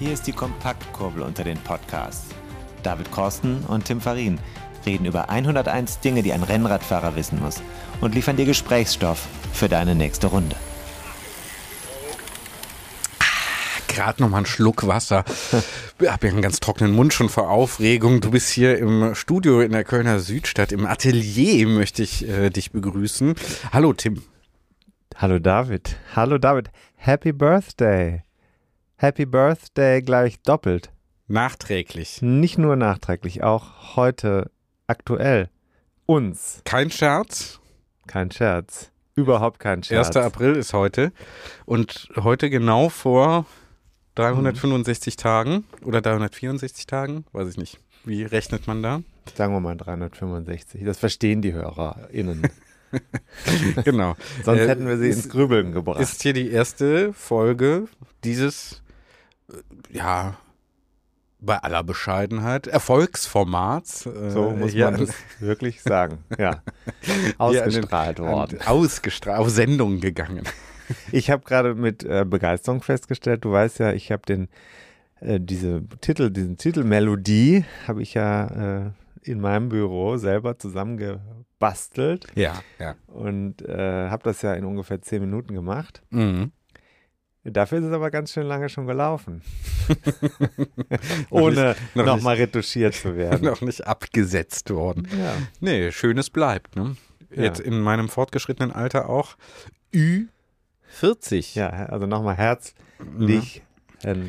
Hier ist die Kompaktkurbel unter den Podcasts. David Korsten und Tim Farin reden über 101 Dinge, die ein Rennradfahrer wissen muss und liefern dir Gesprächsstoff für deine nächste Runde. Gerade noch mal einen Schluck Wasser. Ich habe ja einen ganz trockenen Mund schon vor Aufregung. Du bist hier im Studio in der Kölner Südstadt. Im Atelier möchte ich äh, dich begrüßen. Hallo Tim. Hallo David. Hallo David. Happy Birthday. Happy Birthday gleich doppelt. Nachträglich. Nicht nur nachträglich, auch heute aktuell. Uns. Kein Scherz. Kein Scherz. Überhaupt kein Scherz. 1. April ist heute. Und heute genau vor 365 Tagen oder 364 Tagen, weiß ich nicht. Wie rechnet man da? Sagen wir mal 365. Das verstehen die HörerInnen. genau. Sonst Äh, hätten wir sie ist- ins Grübeln gebracht. Ist hier die erste Folge dieses, ja, bei aller Bescheidenheit, Erfolgsformats. äh, so muss man an- das wirklich sagen. Ja. den- Ausgestrahlt an- worden. Ausgestrahlt, auf Sendung gegangen. Ich habe gerade mit äh, Begeisterung festgestellt, du weißt ja, ich habe den äh, diese Titel, diesen Titel Melodie habe ich ja äh, in meinem Büro selber zusammengebastelt Ja, ja. und äh, habe das ja in ungefähr zehn Minuten gemacht. Mhm. Dafür ist es aber ganz schön lange schon gelaufen. Ohne noch nochmal retuschiert zu werden. Noch nicht abgesetzt worden. Ja. Nee, Schönes bleibt. Ne? Ja. Jetzt in meinem fortgeschrittenen Alter auch Ü40. ja, also nochmal herzlichen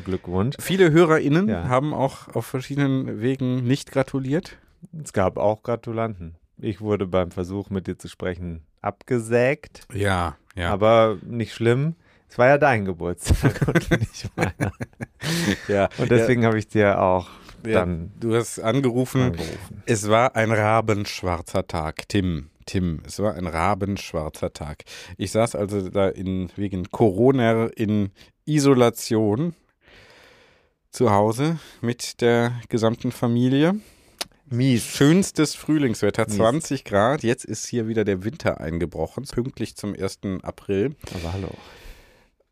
Glückwunsch. Viele HörerInnen Ja. haben auch auf verschiedenen Wegen nicht gratuliert. Es gab auch Gratulanten. Ich wurde beim Versuch, mit dir zu sprechen, abgesägt. Ja, ja. Aber nicht schlimm. Es war ja dein Geburtstag und nicht meiner. ja. Und deswegen habe ich dir auch ja, dann du hast angerufen. angerufen. Es war ein rabenschwarzer Tag. Tim, Tim, es war ein rabenschwarzer Tag. Ich saß also da in, wegen Corona in Isolation zu Hause mit der gesamten Familie. Mies. Schönstes Frühlingswetter, Mies. 20 Grad. Jetzt ist hier wieder der Winter eingebrochen, pünktlich zum 1. April. Aber hallo.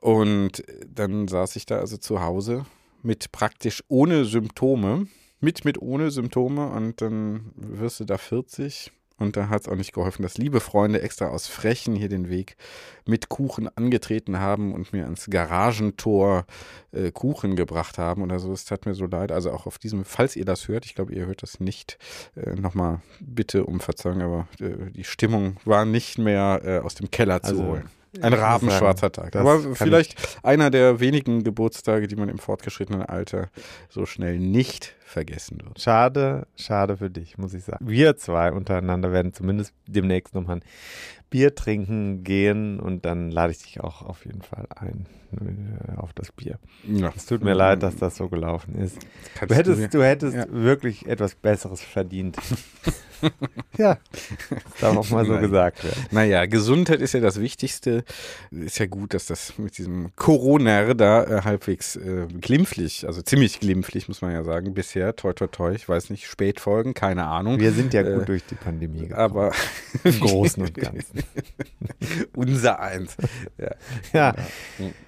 Und dann saß ich da also zu Hause mit praktisch ohne Symptome, mit, mit ohne Symptome und dann wirst du da 40 und da hat es auch nicht geholfen, dass liebe Freunde extra aus Frechen hier den Weg mit Kuchen angetreten haben und mir ans Garagentor äh, Kuchen gebracht haben oder so. Es tat mir so leid. Also auch auf diesem, falls ihr das hört, ich glaube, ihr hört das nicht, äh, nochmal bitte um Verzeihung, aber äh, die Stimmung war nicht mehr äh, aus dem Keller zu Also, holen. Ein rabenschwarzer Tag. das Aber vielleicht einer der wenigen Geburtstage, die man im fortgeschrittenen Alter so schnell nicht vergessen wird. Schade, schade für dich, muss ich sagen. Wir zwei untereinander werden zumindest demnächst nochmal ein Bier trinken gehen und dann lade ich dich auch auf jeden Fall ein äh, auf das Bier. Ja. Es tut mir leid, dass das so gelaufen ist. Du hättest, du hättest Ja. wirklich etwas Besseres verdient. ja, das darf auch mal so Nein. gesagt werden. Naja, Gesundheit ist ja das Wichtigste. Ist ja gut, dass das mit diesem Corona da äh, halbwegs äh, glimpflich, also ziemlich glimpflich, muss man ja sagen, bisher, toi toi toi, ich weiß nicht, Spätfolgen, keine Ahnung. Wir sind ja Äh, gut durch die Pandemie gekommen. aber im Großen und Ganzen. unser eins. Ja. Ja,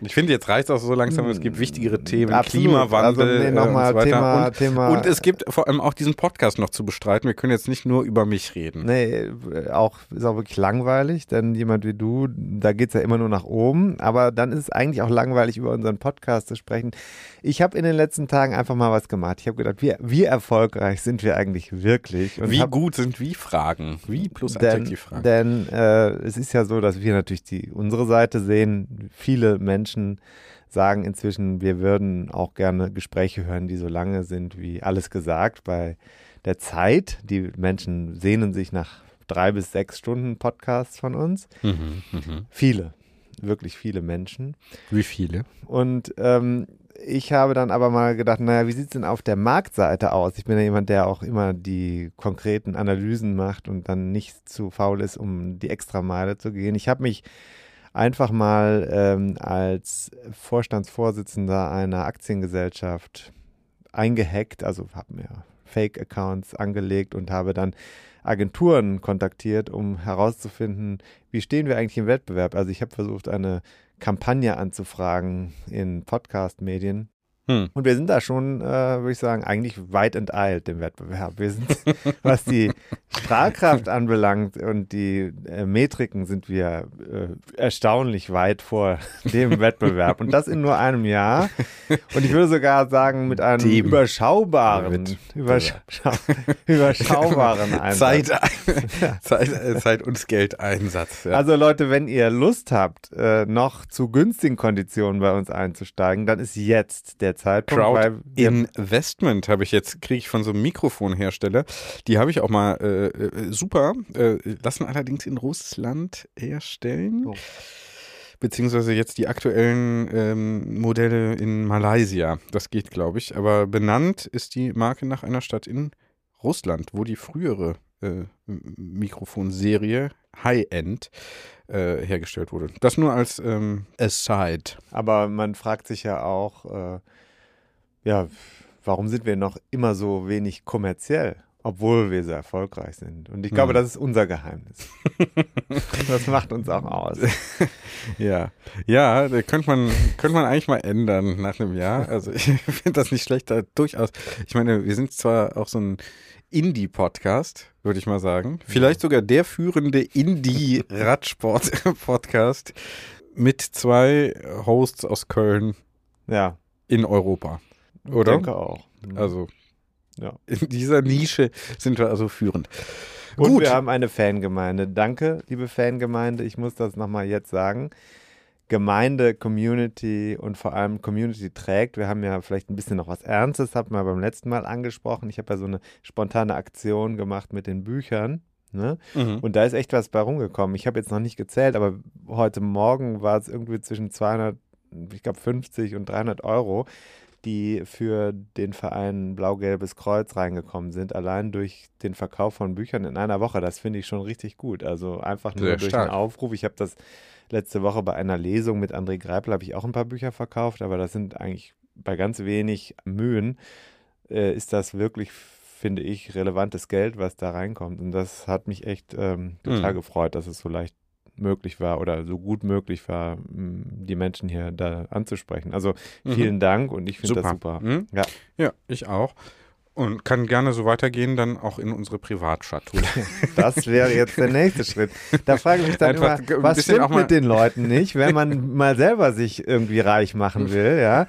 Ich finde, jetzt reicht es auch so langsam, es gibt wichtigere Themen, Absolut. Klimawandel Also, nee, äh, noch und so weiter. Thema- und, Thema- und es gibt vor allem auch diesen Podcast noch zu bestreiten. Wir können jetzt nicht nur über mich reden. nee, äh, auch, ist auch wirklich langweilig, denn jemand wie du, da geht es ja immer nur nach oben. Aber dann ist es eigentlich auch langweilig, über unseren Podcast zu sprechen. Ich habe in den letzten Tagen einfach mal was gemacht. Ich habe gedacht, wie, wie erfolgreich sind wir eigentlich wirklich? Und Wie hab- gut sind wie Fragen? Wie plus Denn, Adjektivfragen. denn äh, es ist ja so, dass wir natürlich die, unsere Seite sehen. Viele Menschen sagen inzwischen, wir würden auch gerne Gespräche hören, die so lange sind wie alles gesagt bei der Zeit. Die Menschen sehnen sich nach drei bis sechs Stunden Podcasts von uns. Mhm, mhm. Viele, wirklich viele Menschen. Wie viele? Und ähm, ich habe dann aber mal gedacht, naja, wie sieht es denn auf der Marktseite aus? Ich bin ja jemand, der auch immer die konkreten Analysen macht und dann nicht zu faul ist, um die Extrameile zu gehen. Ich habe mich einfach mal ähm, als Vorstandsvorsitzender einer Aktiengesellschaft eingehackt, also habe mir Fake-Accounts angelegt und habe dann Agenturen kontaktiert, um herauszufinden, wie stehen wir eigentlich im Wettbewerb. Also ich habe versucht, eine Kampagne anzufragen in Podcast-Medien. Hm. Und wir sind da schon, äh, würde ich sagen, eigentlich weit enteilt im Wettbewerb. Wir sind, was die Strahlkraft anbelangt und die äh, Metriken, sind wir äh, erstaunlich weit vor dem Wettbewerb. Und das in nur einem Jahr. Und ich würde sogar sagen, mit einem Dem überschaubaren, überschau überschaubaren Einsatz. Zeit, Zeit, äh, Zeit und Geldeinsatz. Ja. Also Leute, wenn ihr Lust habt, äh, noch zu günstigen Konditionen bei uns einzusteigen, dann ist jetzt der Zeitpunkt. Crowd Investment habe ich jetzt, kriege ich von so einem Mikrofonhersteller. Die habe ich auch mal äh, äh, super, äh, lassen allerdings in Russland herstellen. Oh. Beziehungsweise jetzt die aktuellen ähm, Modelle in Malaysia. Das geht, glaube ich. Aber benannt ist die Marke nach einer Stadt in Russland, wo die frühere äh, Mikrofonserie High-End äh, hergestellt wurde. Das nur als ähm, Aside. Aber man fragt sich ja auch, äh, ja, warum sind wir noch immer so wenig kommerziell, obwohl wir sehr erfolgreich sind? Und ich glaube, Hm. das ist unser Geheimnis. das macht uns auch aus. Ja, ja, könnte man, könnte man eigentlich mal ändern nach einem Jahr. Also ich finde das nicht schlecht, da durchaus. Ich meine, wir sind zwar auch so ein Indie-Podcast, würde ich mal sagen. Vielleicht sogar der führende Indie-Radsport-Podcast mit zwei Hosts aus Köln Ja, in Europa. Oder? Ich denke auch. Also Ja. in dieser Nische sind wir also führend. Und Gut. wir haben eine Fangemeinde. Danke, liebe Fangemeinde. Ich muss das nochmal jetzt sagen. Gemeinde, Community und vor allem Community trägt. Wir haben ja vielleicht ein bisschen noch was Ernstes, hatten wir beim letzten Mal angesprochen. Ich habe ja so eine spontane Aktion gemacht mit den Büchern. Ne? Mhm. Und da ist echt was bei rumgekommen. Ich habe jetzt noch nicht gezählt, aber heute Morgen war es irgendwie zwischen 200, ich glaube 50 und 300 Euro, die für den Verein Blau-Gelbes Kreuz reingekommen sind, allein durch den Verkauf von Büchern in einer Woche. Das finde ich schon richtig gut. Also einfach nur Sehr durch stark. einen Aufruf. Ich habe das letzte Woche bei einer Lesung mit André Greipel habe ich auch ein paar Bücher verkauft, aber das sind eigentlich bei ganz wenig Mühen äh, ist das wirklich, finde ich, relevantes Geld, was da reinkommt. Und das hat mich echt ähm, total Mhm. gefreut, dass es so leicht möglich war oder so gut möglich war, m, die Menschen hier da anzusprechen. Also Mhm. vielen Dank und ich finde das super. Mhm. Ja. ja, ich auch. Und kann gerne so weitergehen, dann auch in unsere Privatschatulle. Das wäre jetzt der nächste Schritt. Da frage ich mich dann Einfach immer, was stimmt mit den Leuten nicht, wenn man mal selber sich irgendwie reich machen will, ja?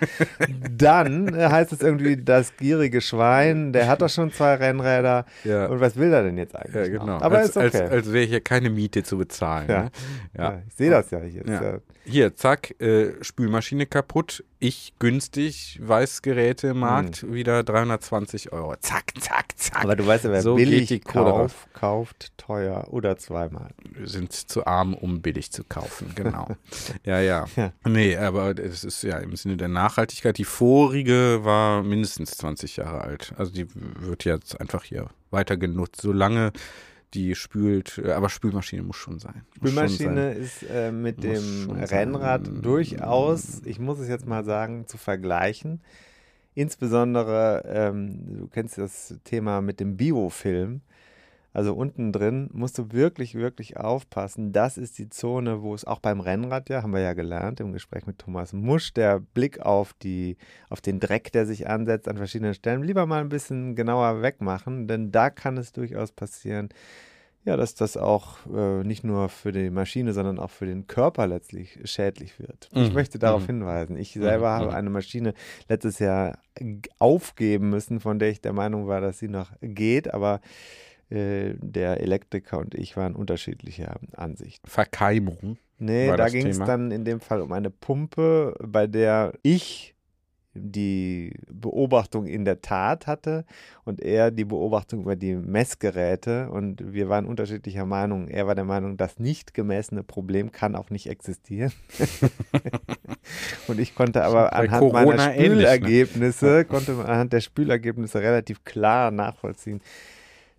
Dann heißt es irgendwie, das gierige Schwein, der hat doch schon zwei Rennräder ja. und was will er denn jetzt eigentlich Ja, noch? genau. Aber als, ist okay. als, als wäre hier keine Miete zu bezahlen. Ja. Ne? ja. Ich sehe das ja hier. Ja. Hier, zack, äh, Spülmaschine kaputt. Ich günstig, Weißgerätemarkt, wieder 320 Euro. Zack, zack, zack. Aber du weißt ja, wer So geht billig die Kohle kauft, teuer oder zweimal. Wir sind zu arm, um billig zu kaufen, genau. ja, ja, Ja. Nee, aber es ist ja im Sinne der Nachhaltigkeit. Die vorige war mindestens 20 Jahre alt. Also die wird jetzt einfach hier weiter genutzt, solange die spült. Aber Spülmaschine muss schon sein. Muss schon Spülmaschine sein. ist äh, mit Muss dem schon Rennrad sein. durchaus, ich muss es jetzt mal sagen, zu vergleichen. Insbesondere, ähm, du kennst das Thema mit dem Biofilm. Also unten drin musst du wirklich, wirklich aufpassen. Das ist die Zone, wo es auch beim Rennrad ja, haben wir ja gelernt im Gespräch mit Thomas Musch, der Blick auf die, auf den Dreck, der sich ansetzt an verschiedenen Stellen, lieber mal ein bisschen genauer wegmachen, denn da kann es durchaus passieren, ja, dass das auch äh, nicht nur für die Maschine, sondern auch für den Körper letztlich schädlich wird. Ich Mhm. möchte darauf Mhm. hinweisen. Ich selber Mhm. habe Mhm. eine Maschine letztes Jahr aufgeben müssen, von der ich der Meinung war, dass sie noch geht, aber äh, der Elektriker und ich waren unterschiedlicher Ansicht. Verkeimung. Nee, da ging es dann in dem Fall um eine Pumpe, bei der ich die Beobachtung in der Tat hatte und er die Beobachtung über die Messgeräte und wir waren unterschiedlicher Meinung. Er war der Meinung, das nicht gemessene Problem kann auch nicht existieren. und ich konnte aber anhand Corona meiner ähnlich, ne? Spülergebnisse, konnte man anhand der Spülergebnisse relativ klar nachvollziehen,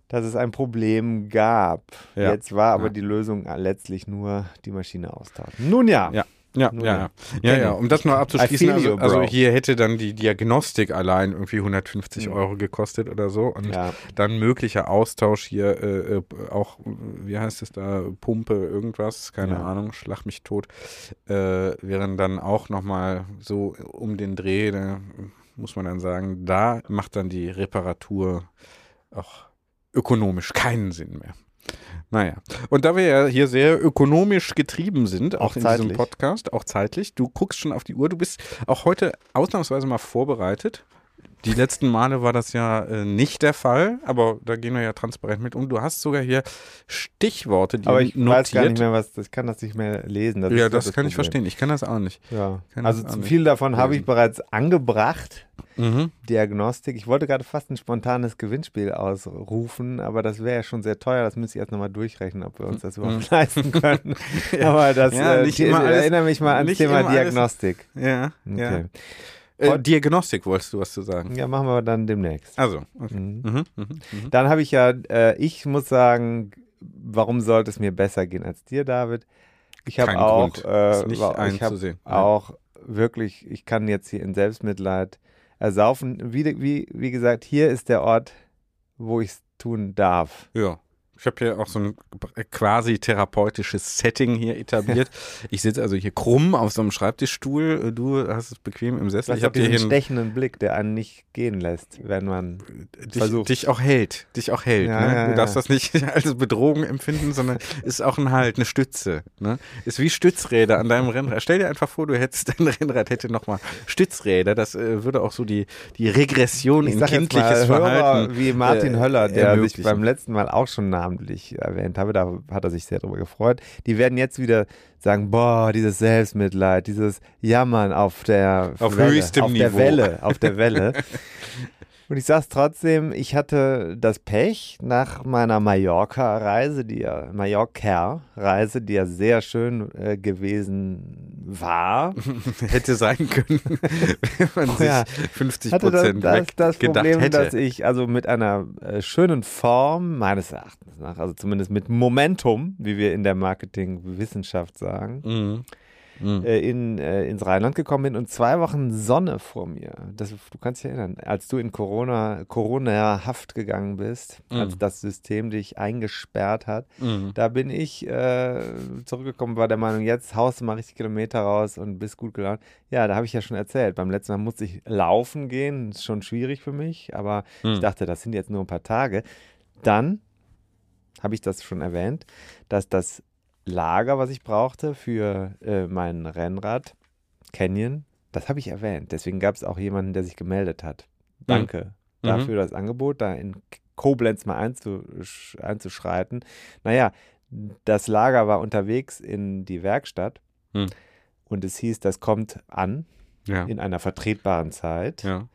dass es ein Problem gab. Ja. Jetzt war aber Ja. die Lösung letztlich nur die Maschine austauschen. Nun ja, Ja. Ja, ja, ja. ja. Ja, um das noch abzuschließen, also, also hier hätte dann die Diagnostik allein irgendwie 150 Mhm. Euro gekostet oder so und ja. dann möglicher Austausch hier äh, äh, auch, wie heißt es da, Pumpe, irgendwas, keine Ja. Ahnung, schlag mich tot, äh, wären dann auch nochmal so um den Dreh, ne, muss man dann sagen. Da macht dann die Reparatur auch ökonomisch keinen Sinn mehr. Naja, und da wir ja hier sehr ökonomisch getrieben sind, auch, Auch in zeitlich. diesem Podcast, auch zeitlich, du guckst schon auf die Uhr, du bist auch heute ausnahmsweise mal vorbereitet. Die letzten Male war das ja äh, nicht der Fall, aber da gehen wir ja transparent mit um. Du hast sogar hier Stichworte, die Aber ich notiert. weiß gar nicht mehr, was, ich kann das nicht mehr lesen. Das ja, doch das, kann ich Problem. verstehen. Ich kann das auch nicht. Ja. Also das zu viel davon habe ich bereits angebracht. Mhm. Diagnostik. Ich wollte gerade fast ein spontanes Gewinnspiel ausrufen, aber das wäre ja schon sehr teuer. Das müsste ich erst nochmal durchrechnen, ob wir uns das überhaupt leisten können. aber das Mhm. Ja, äh, die- alles- erinnere mich mal ans Thema immer alles- Diagnostik. Ja, ja. Äh, Diagnostik wolltest du was zu sagen. Ja, machen wir dann demnächst. Also, okay. Mhm. Mhm, mhm, mhm. Dann habe ich ja, äh, ich muss sagen, warum sollte es mir besser gehen als dir, David? Ich habe auch, äh, nicht ich habe einzusehen. auch wirklich, ich kann jetzt hier in Selbstmitleid ersaufen. Wie, wie, wie gesagt, hier ist der Ort, wo ich es tun darf. Ja. Ich habe hier auch so ein quasi therapeutisches Setting hier etabliert. Ich sitze also hier krumm auf so einem Schreibtischstuhl. Du hast es bequem im Sessel. Ich habe hier stechenden Blick, der einen nicht gehen lässt, wenn man dich, versucht. dich auch hält. Dich auch hält. Ja, ne? ja, du ja. darfst das nicht als Bedrohung empfinden, sondern ist auch ein Halt, eine Stütze. Ne? Ist wie Stützräder an deinem Rennrad. Stell dir einfach vor, du hättest dein Rennrad hätte nochmal Stützräder. Das äh, würde auch so die, die Regression ich in kindliches mal, Verhalten. Hörer wie Martin äh, Höller, der sich beim letzten Mal auch schon namentlich erwähnt habe, da hat er sich sehr darüber gefreut. Die werden jetzt wieder sagen, boah, dieses Selbstmitleid, dieses Jammern auf der Auf Welle, höchstem auf der Niveau. Welle, auf der Welle. Und ich sag's trotzdem, ich hatte das Pech nach meiner Mallorca-Reise, die ja, Mallorca-Reise, die ja sehr schön äh, gewesen war. hätte sein können, wenn man sich Ja. 50 hatte das, Prozent das, das gedacht Problem, hätte. dass ich also mit einer äh, schönen Form, meines Erachtens nach, also zumindest mit Momentum, wie wir in der Marketingwissenschaft sagen, Mhm. Mhm. äh, in, äh, ins Rheinland gekommen bin und zwei Wochen Sonne vor mir. Das, du kannst dich erinnern, als du in Corona, Corona-Haft gegangen bist, Mhm. als das System dich eingesperrt hat, Mhm. da bin ich äh, zurückgekommen, war der Meinung, jetzt haust du mal richtig Kilometer raus und bist gut gelaunt. Ja, da habe ich ja schon erzählt. Beim letzten Mal musste ich laufen gehen, ist schon schwierig für mich, aber ich Mhm. dachte, das sind jetzt nur ein paar Tage. Dann habe ich das schon erwähnt, dass das Lager, was ich brauchte für äh, mein Rennrad, Canyon, das habe ich erwähnt. Deswegen gab es auch jemanden, der sich gemeldet hat. Danke Mhm. dafür das Angebot, da in Koblenz mal einzusch einzuschreiten. Naja, das Lager war unterwegs in die Werkstatt Hm. und es hieß, das kommt an Ja. in einer vertretbaren Zeit. ja.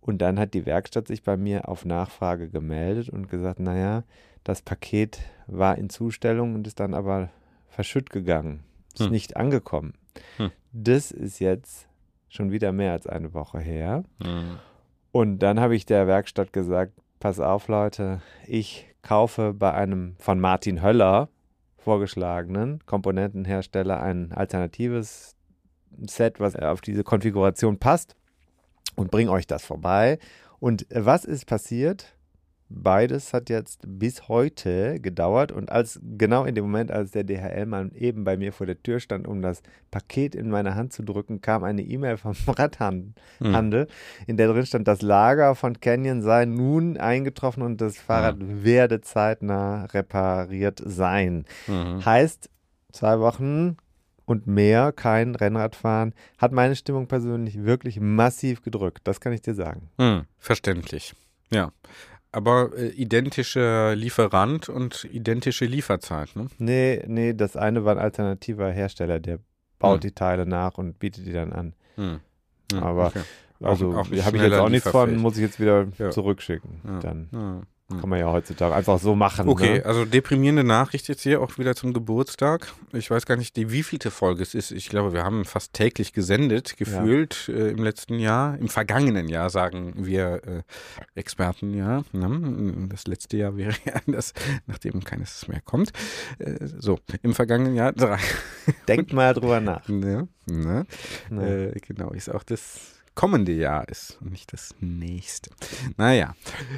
Und dann hat die Werkstatt sich bei mir auf Nachfrage gemeldet und gesagt, naja, das Paket war in Zustellung und ist dann aber verschütt gegangen. Ist Hm. nicht angekommen. Hm. Das ist jetzt schon wieder mehr als eine Woche her. Mhm. Und dann habe ich der Werkstatt gesagt, pass auf Leute, ich kaufe bei einem von Martin Höller vorgeschlagenen Komponentenhersteller ein alternatives Set, was auf diese Konfiguration passt und bringe euch das vorbei. Und was ist passiert? Beides hat jetzt bis heute gedauert und als genau in dem Moment, als der DHL-Mann eben bei mir vor der Tür stand, um das Paket in meine Hand zu drücken, kam eine E-Mail vom Radhandel, Mhm. In der drin stand, das Lager von Canyon sei nun eingetroffen und das Fahrrad werde zeitnah repariert sein. Mhm. Heißt, zwei Wochen und mehr kein Rennradfahren hat meine Stimmung persönlich wirklich massiv gedrückt. Das kann ich dir sagen. Mhm. Verständlich. Ja. Aber äh, identischer Lieferant und identische Lieferzeit, ne? Nee, nee, das eine war ein alternativer Hersteller, der baut Hm. die Teile nach und bietet die dann an. Mhm. Mhm. Aber okay. Also habe ich jetzt auch nichts von, muss ich jetzt wieder Ja. zurückschicken. Ja. Dann Ja. Kann man ja heutzutage einfach so machen. Okay, Ne? also deprimierende Nachricht jetzt hier auch wieder zum Geburtstag. Ich weiß gar nicht, die wievielte Folge es ist. Ich glaube, wir haben fast täglich gesendet, gefühlt äh, im letzten Jahr. Im vergangenen Jahr sagen wir äh, Experten ja. Ne? Das letzte Jahr wäre ja anders, nachdem keines mehr kommt. Äh, so, im vergangenen Jahr drei. Denkt mal drüber nach. Ne? Ne? Ne. Äh, genau, ist auch das kommende Jahr ist und nicht das nächste. Naja,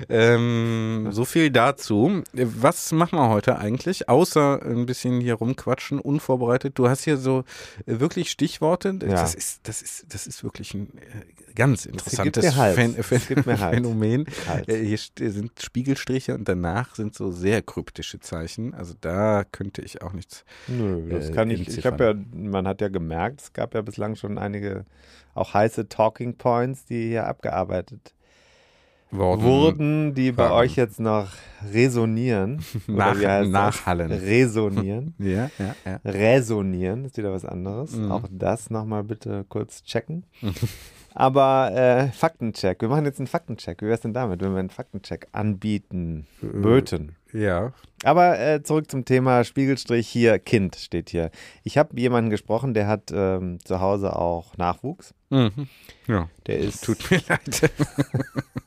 ähm, so viel dazu. Was machen wir heute eigentlich, außer ein bisschen hier rumquatschen, unvorbereitet? Du hast hier so äh, wirklich Stichworte. Ja. Das, ist, das, ist, das ist wirklich ein äh, ganz interessantes. Phän. Phänomen. Äh, Hier sind Spiegelstriche und danach sind so sehr kryptische Zeichen. Also da könnte ich auch nichts. Nö, das äh, kann ich. Ich habe ja, man hat ja gemerkt, es gab ja bislang schon einige auch heiße Talking Points, die hier abgearbeitet Worden. wurden, die bei waren. euch jetzt noch resonieren. Oder Nach- nachhallen. Das? Resonieren. Ja, ja, ja. Resonieren ist wieder was anderes. Mhm. Auch das nochmal bitte kurz checken. Aber äh, Faktencheck. Wir machen jetzt einen Faktencheck. Wie wäre es denn damit, wenn wir einen Faktencheck anbieten böten? Ja. Aber äh, zurück zum Thema Spiegelstrich hier, Kind steht hier. Ich habe jemanden gesprochen, der hat ähm, zu Hause auch Nachwuchs. Mhm. Ja. Der ist Tut mir leid.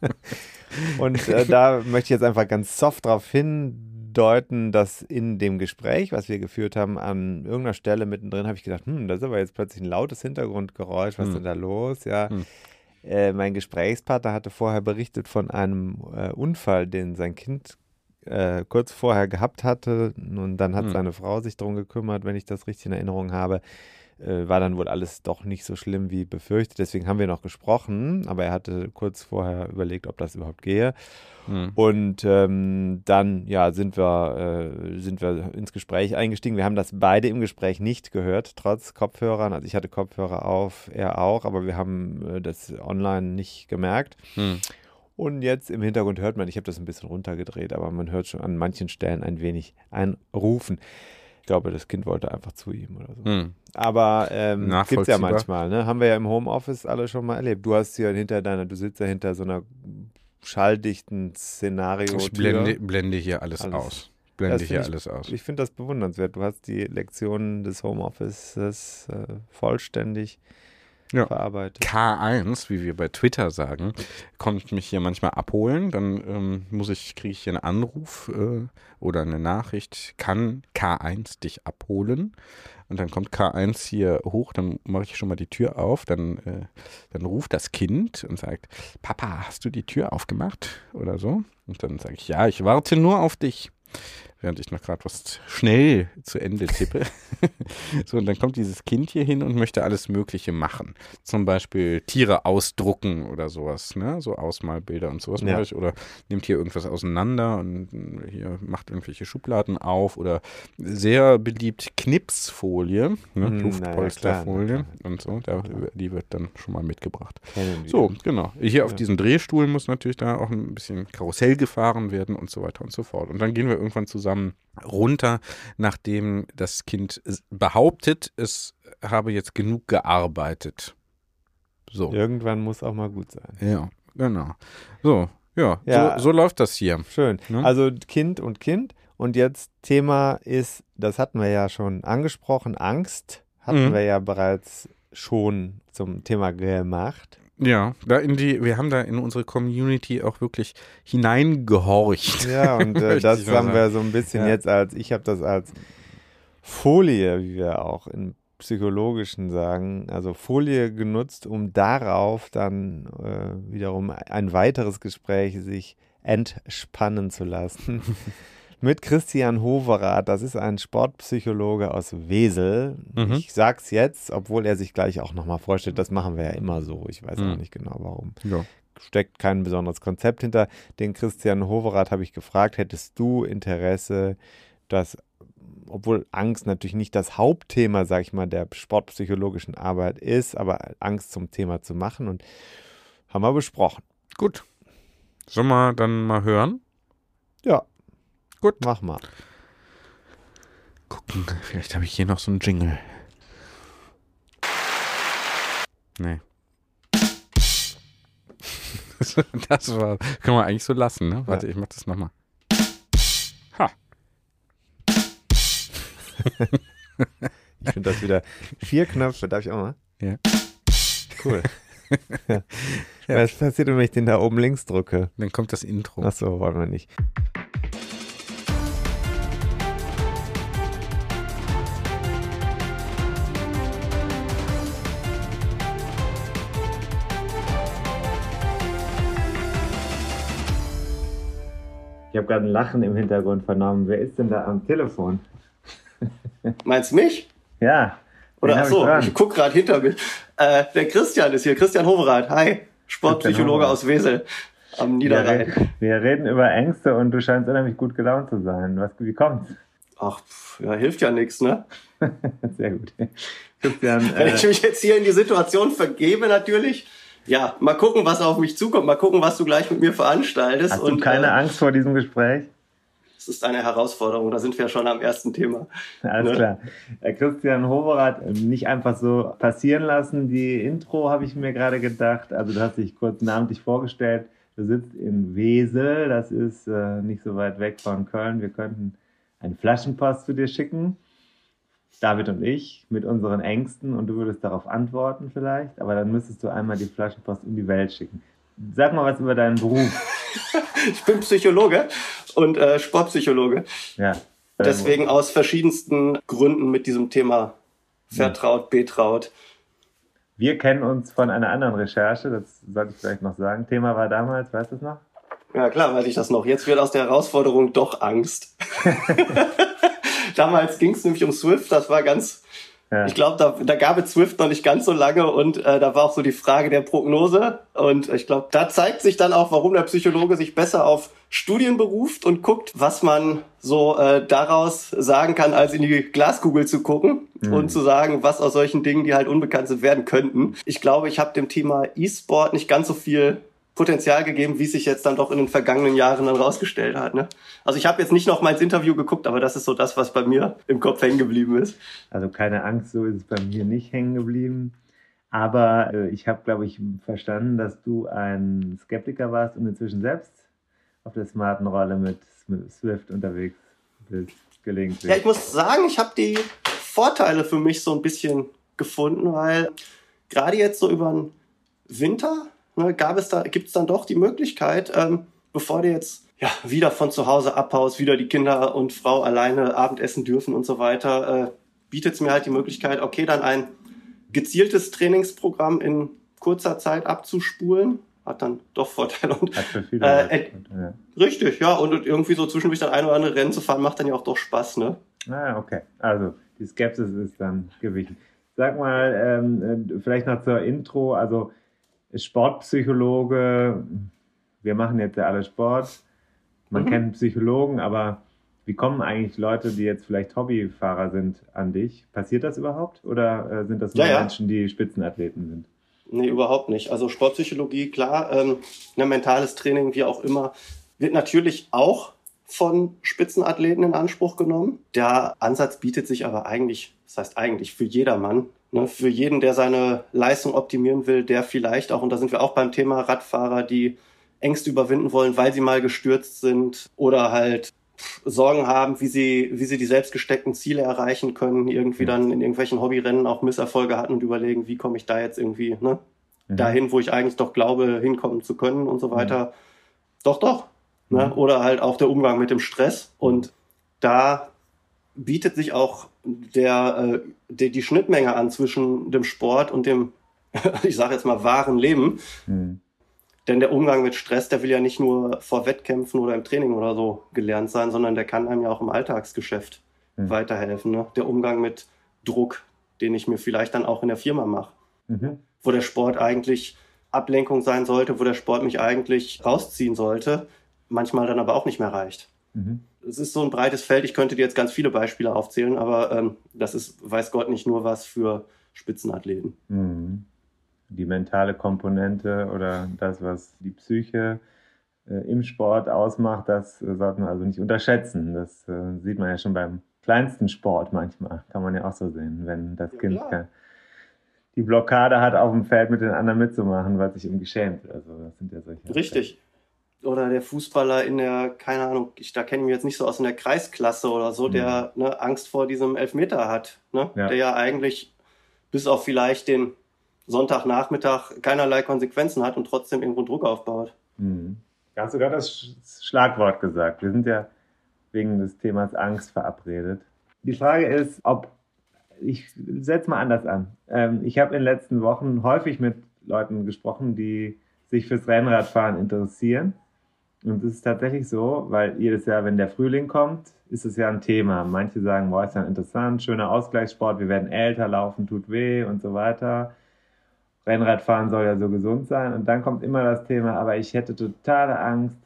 und äh, da möchte ich jetzt einfach ganz soft darauf hindeuten, dass in dem Gespräch, was wir geführt haben, an irgendeiner Stelle mittendrin habe ich gedacht, hm, das ist aber jetzt plötzlich ein lautes Hintergrundgeräusch, was ist Hm. denn da los? Ja. Hm. Äh, mein Gesprächspartner hatte vorher berichtet von einem äh, Unfall, den sein Kind äh, kurz vorher gehabt hatte. Und dann hat Hm. seine Frau sich darum gekümmert, wenn ich das richtig in Erinnerung habe. Äh, war dann wohl alles doch nicht so schlimm wie befürchtet. Deswegen haben wir noch gesprochen, aber er hatte kurz vorher überlegt, ob das überhaupt gehe. Mhm. Und ähm, dann, ja, sind wir, äh, sind wir ins Gespräch eingestiegen. Wir haben das beide im Gespräch nicht gehört, trotz Kopfhörern. Also ich hatte Kopfhörer auf, er auch, aber wir haben äh, das online nicht gemerkt. Mhm. Und jetzt im Hintergrund hört man, ich habe das ein bisschen runtergedreht, aber man hört schon an manchen Stellen ein wenig ein Rufen. Ich glaube, das Kind wollte einfach zu ihm oder so. Mhm. Aber ähm, gibt es ja manchmal, ne? Haben wir ja im Homeoffice alle schon mal erlebt. Du hast hier hinter deiner, du sitzt ja hinter so einer schalldichten Szenario. Ich blende, blende hier alles, Alles. aus. Blende hier find alles aus. Ich finde das bewundernswert. Du hast die Lektionen des Homeoffices äh, vollständig Ja. verarbeitet. K1, wie wir bei Twitter sagen, kommt mich hier manchmal abholen. Dann ähm, muss ich, kriege ich hier einen Anruf äh, oder eine Nachricht, kann K1 dich abholen? Und dann kommt K1 hier hoch, dann mache ich schon mal die Tür auf, dann, äh, dann ruft das Kind und sagt, Papa, hast du die Tür aufgemacht? Oder so. Und dann sage ich, ja, ich warte nur auf dich. Während ich noch gerade was schnell zu Ende tippe. so, und dann kommt dieses Kind hier hin und möchte alles Mögliche machen. Zum Beispiel Tiere ausdrucken oder sowas, ne? So Ausmalbilder und sowas Ja. mache ich. Oder nimmt hier irgendwas auseinander und hier macht irgendwelche Schubladen auf. Oder sehr beliebt Knipsfolie, ne? Hm, ja, Luftpolsterfolie klar, und so. Da, die wird dann schon mal mitgebracht. So, genau. Hier auf Ja. diesem Drehstuhl muss natürlich da auch ein bisschen Karussell gefahren werden und so weiter und so fort. Und dann gehen wir irgendwann zusammen runter, nachdem das Kind behauptet, es habe jetzt genug gearbeitet. So. Ja, Irgendwann muss auch mal gut sein. genau. So, ja, Ja. So, so läuft das hier. Schön. Ne? Also Kind und Kind. Und jetzt Thema ist, das hatten wir ja schon angesprochen, Angst hatten Mhm. wir ja bereits schon zum Thema gemacht. Ja, da in die, wir haben da in unsere Community auch wirklich hineingehorcht. Ja, und äh, das haben wir so ein bisschen Ja. jetzt als, ich habe das als Folie, wie wir auch im psychologischen sagen, also Folie genutzt, um darauf dann äh, wiederum ein weiteres Gespräch sich entspannen zu lassen. Mit Christian Hoverath, das ist ein Sportpsychologe aus Wesel. Mhm. Ich sag's jetzt, obwohl er sich gleich auch nochmal vorstellt, das machen wir ja immer so. Ich weiß Mhm. auch nicht genau warum Ja. steckt kein besonderes Konzept hinter. Den Christian Hoverath habe ich gefragt, hättest du Interesse, dass, obwohl Angst natürlich nicht das Hauptthema, sag ich mal, der sportpsychologischen Arbeit ist, aber Angst zum Thema zu machen und haben wir besprochen. Gut. Sollen wir dann mal hören? Ja. Gut. Mach mal. Gucken, vielleicht habe ich hier noch so einen Jingle. Nee. Das war, können wir eigentlich so lassen, ne? Warte, Ja. ich mach das nochmal. Ha. Ich finde das wieder vier Knöpfe. Darf ich auch mal? Ja. Cool. ja. Was passiert, wenn ich den da oben links drücke? Dann kommt das Intro. Achso, wollen wir nicht. Habe gerade ein Lachen im Hintergrund vernommen. Wer ist denn da am Telefon? Meinst du mich? Ja. Oder ach so, ich, ich gucke gerade hinter mich. Äh, der Christian ist hier, Christian Hoverath. Hi, Sportpsychologe aus Wesel am Niederrhein. Wir reden, wir reden, über Ängste und du scheinst unheimlich gut gelaunt zu sein. Was, wie kommt's? Ach, ja, hilft ja nichts, ne? Sehr gut. Christian, Wenn äh, ich mich jetzt hier in die Situation vergebe, natürlich. Ja, mal gucken, was auf mich zukommt. Mal gucken, was du gleich mit mir veranstaltest. Hast und, du keine äh, Angst vor diesem Gespräch? Es ist eine Herausforderung. Da sind wir ja schon am ersten Thema. Alles ne? klar. Herr Christian Hoverath, nicht einfach so passieren lassen. Die Intro habe ich mir gerade gedacht. Also du hast dich kurz namentlich vorgestellt. Du sitzt in Wesel. Das ist äh, nicht so weit weg von Köln. Wir könnten einen Flaschenpost zu dir schicken. David und ich mit unseren Ängsten und du würdest darauf antworten vielleicht, aber dann müsstest du einmal die Flaschenpost in die Welt schicken. Sag mal was über deinen Beruf. ich bin Psychologe und äh, Sportpsychologe. Ja. Deswegen aus verschiedensten Gründen mit diesem Thema vertraut, betraut. Wir kennen uns von einer anderen Recherche, das sollte ich vielleicht noch sagen. Thema war damals, weißt du es noch? Ja, klar, weiß ich das noch. Jetzt wird aus der Herausforderung doch Angst. Damals ging es nämlich um Swift, das war ganz, ja. ich glaube, da, da gab es Swift noch nicht ganz so lange und äh, da war auch so die Frage der Prognose. Und ich glaube, da zeigt sich dann auch, warum der Psychologe sich besser auf Studien beruft und guckt, was man so äh, daraus sagen kann, als in die Glaskugel zu gucken mhm. und zu sagen, was aus solchen Dingen, die halt unbekannt sind, werden könnten. Ich glaube, ich habe dem Thema E-Sport nicht ganz so viel Potenzial gegeben, wie es sich jetzt dann doch in den vergangenen Jahren dann rausgestellt hat. Ne? Also ich habe jetzt nicht noch mal ins Interview geguckt, aber das ist so das, was bei mir im Kopf hängen geblieben ist. Also keine Angst, so ist es bei mir nicht hängen geblieben. Aber äh, ich habe, glaube ich, verstanden, dass du ein Skeptiker warst und inzwischen selbst auf der smarten Rolle mit, Swift unterwegs bist, gelegentlich. Ja, ich muss sagen, ich habe die Vorteile für mich so ein bisschen gefunden, weil gerade jetzt so über den Winter ne, gab es da, gibt es dann doch die Möglichkeit, ähm, bevor du jetzt ja, wieder von zu Hause abhaust, wieder die Kinder und Frau alleine Abendessen dürfen und so weiter, äh, bietet es mir halt die Möglichkeit, okay, dann ein gezieltes Trainingsprogramm in kurzer Zeit abzuspulen. Hat dann doch Vorteile. Und, Hat für viele äh, ja. Richtig, ja. Und irgendwie so zwischendurch dann ein oder andere Rennen zu fahren, macht dann ja auch doch Spaß, ne? Ah, okay. Also die Skepsis ist dann gewichen. Sag mal, ähm, äh, vielleicht noch zur Intro. Also Sportpsychologe, wir machen jetzt ja alle Sport, man mhm. kennt Psychologen, aber wie kommen eigentlich Leute, die jetzt vielleicht Hobbyfahrer sind, an dich? Passiert das überhaupt? Oder äh, sind das nur ja, Menschen, die Spitzenathleten sind? Nee, überhaupt nicht. Also Sportpsychologie, klar, ähm, ne, mentales Training, wie auch immer, wird natürlich auch von Spitzenathleten in Anspruch genommen. Der Ansatz bietet sich aber eigentlich, das heißt eigentlich für jedermann Ne, für jeden, der seine Leistung optimieren will, der vielleicht auch, und da sind wir auch beim Thema Radfahrer, die Ängste überwinden wollen, weil sie mal gestürzt sind oder halt Sorgen haben, wie sie, wie sie die selbst gesteckten Ziele erreichen können, irgendwie mhm. dann in irgendwelchen Hobbyrennen auch Misserfolge hatten und überlegen, wie komme ich da jetzt irgendwie ne, mhm. dahin, wo ich eigentlich doch glaube, hinkommen zu können und so weiter. Mhm. Doch, doch. Ne? Mhm. Oder halt auch der Umgang mit dem Stress. Und da bietet sich auch der, äh, der, die Schnittmenge an zwischen dem Sport und dem, ich sage jetzt mal, wahren Leben. Mhm. Denn der Umgang mit Stress, der will ja nicht nur vor Wettkämpfen oder im Training oder so gelernt sein, sondern der kann einem ja auch im Alltagsgeschäft mhm. weiterhelfen. Ne? Der Umgang mit Druck, den ich mir vielleicht dann auch in der Firma mache. Mhm. Wo der Sport eigentlich Ablenkung sein sollte, wo der Sport mich eigentlich rausziehen sollte, manchmal dann aber auch nicht mehr reicht. Es ist so ein breites Feld. Ich könnte dir jetzt ganz viele Beispiele aufzählen, aber ähm, das ist, weiß Gott, nicht nur was für Spitzenathleten. Mhm. Die mentale Komponente oder das, was die Psyche äh, im Sport ausmacht, das äh, sollte man also nicht unterschätzen. Das äh, sieht man ja schon beim kleinsten Sport manchmal. Kann man ja auch so sehen, wenn das ja, Kind kann, die Blockade hat, auf dem Feld mit den anderen mitzumachen, weil sich irgendwie schämt. Also das sind ja solche. Richtig oder der Fußballer in der, keine Ahnung, ich, da kenne ich mich jetzt nicht so aus in der Kreisklasse oder so, der mhm. ne, Angst vor diesem Elfmeter hat, ne? Ja. der ja eigentlich bis auf vielleicht den Sonntagnachmittag keinerlei Konsequenzen hat und trotzdem irgendwo Druck aufbaut. Mhm. Da hast du gerade das Schlagwort gesagt. Wir sind ja wegen des Themas Angst verabredet. Die Frage ist, ob, ich setze mal anders an. Ähm, ich habe in den letzten Wochen häufig mit Leuten gesprochen, die sich fürs Rennradfahren interessieren Und es ist tatsächlich so, weil jedes Jahr, wenn der Frühling kommt, ist es ja ein Thema. Manche sagen, boah, ist ja interessant, schöner Ausgleichssport, wir werden älter, laufen tut weh und so weiter. Rennradfahren soll ja so gesund sein. Und dann kommt immer das Thema, aber ich hätte totale Angst,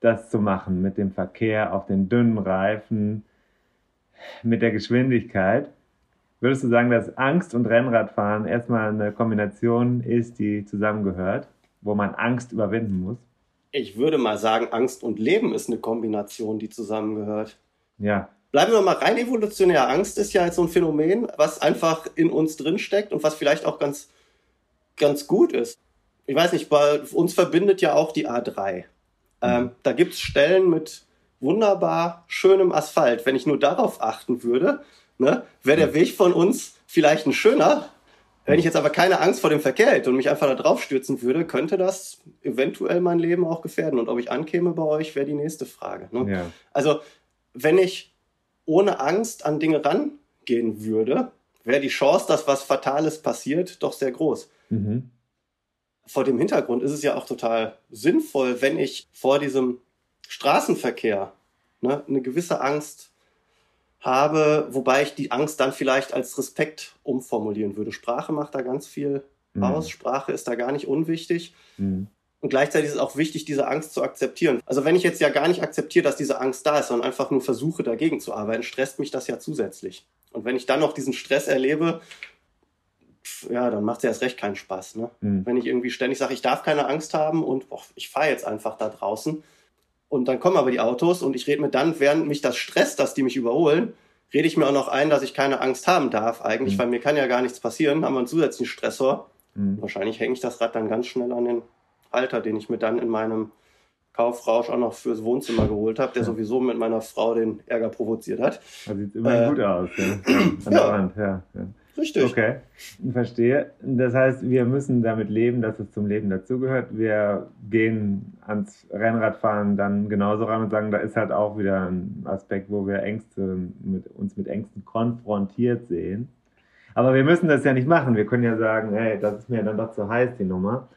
das zu machen mit dem Verkehr auf den dünnen Reifen, mit der Geschwindigkeit. Würdest du sagen, dass Angst und Rennradfahren erstmal eine Kombination ist, die zusammengehört, wo man Angst überwinden muss? Ich würde mal sagen, Angst und Leben ist eine Kombination, die zusammengehört. Ja. Bleiben wir mal rein evolutionär. Angst ist ja jetzt so ein Phänomen, was einfach in uns drinsteckt und was vielleicht auch ganz, ganz gut ist. Ich weiß nicht, bei uns verbindet ja auch die A3. Ähm, mhm. da gibt es Stellen mit wunderbar schönem Asphalt. Wenn ich nur darauf achten würde, ne, wäre der Weg von uns vielleicht ein schöner. Wenn ich jetzt aber keine Angst vor dem Verkehr hätte und mich einfach da drauf stürzen würde, könnte das eventuell mein Leben auch gefährden. Und ob ich ankäme bei euch, wäre die nächste Frage. Ne? Ja. Also, wenn ich ohne Angst an Dinge rangehen würde, wäre die Chance, dass was Fatales passiert, doch sehr groß. Mhm. Vor dem Hintergrund ist es ja auch total sinnvoll, wenn ich vor diesem Straßenverkehr ne, eine gewisse Angst habe, wobei ich die Angst dann vielleicht als Respekt umformulieren würde. Sprache macht da ganz viel mhm. aus. Sprache ist da gar nicht unwichtig. Mhm. Und gleichzeitig ist es auch wichtig, diese Angst zu akzeptieren. Also wenn ich jetzt ja gar nicht akzeptiere, dass diese Angst da ist, sondern einfach nur versuche, dagegen zu arbeiten, stresst mich das ja zusätzlich. Und wenn ich dann noch diesen Stress erlebe, ja, dann macht es ja erst recht keinen Spaß. Ne? Mhm. Wenn ich irgendwie ständig sage, ich darf keine Angst haben und boah, ich fahre jetzt einfach da draußen, und dann kommen aber die Autos und ich rede mir dann, während mich das stresst, dass die mich überholen, rede ich mir auch noch ein, dass ich keine Angst haben darf eigentlich, mhm. weil mir kann ja gar nichts passieren, haben wir einen zusätzlichen Stressor. Mhm. Wahrscheinlich hänge ich das Rad dann ganz schnell an den Halter, den ich mir dann in meinem Kaufrausch auch noch fürs Wohnzimmer geholt habe, der ja. sowieso mit meiner Frau den Ärger provoziert hat. Das sieht immer äh, gut aus, ja. An der. Wand, ja. ja. Richtig. Okay, verstehe. Das heißt, wir müssen damit leben, dass es zum Leben dazugehört. Wir gehen ans Rennradfahren dann genauso ran und sagen, da ist halt auch wieder ein Aspekt, wo wir Ängste mit, uns mit Ängsten konfrontiert sehen. Aber wir müssen das ja nicht machen. Wir können ja sagen, hey, das ist mir dann doch zu heiß, die Nummer.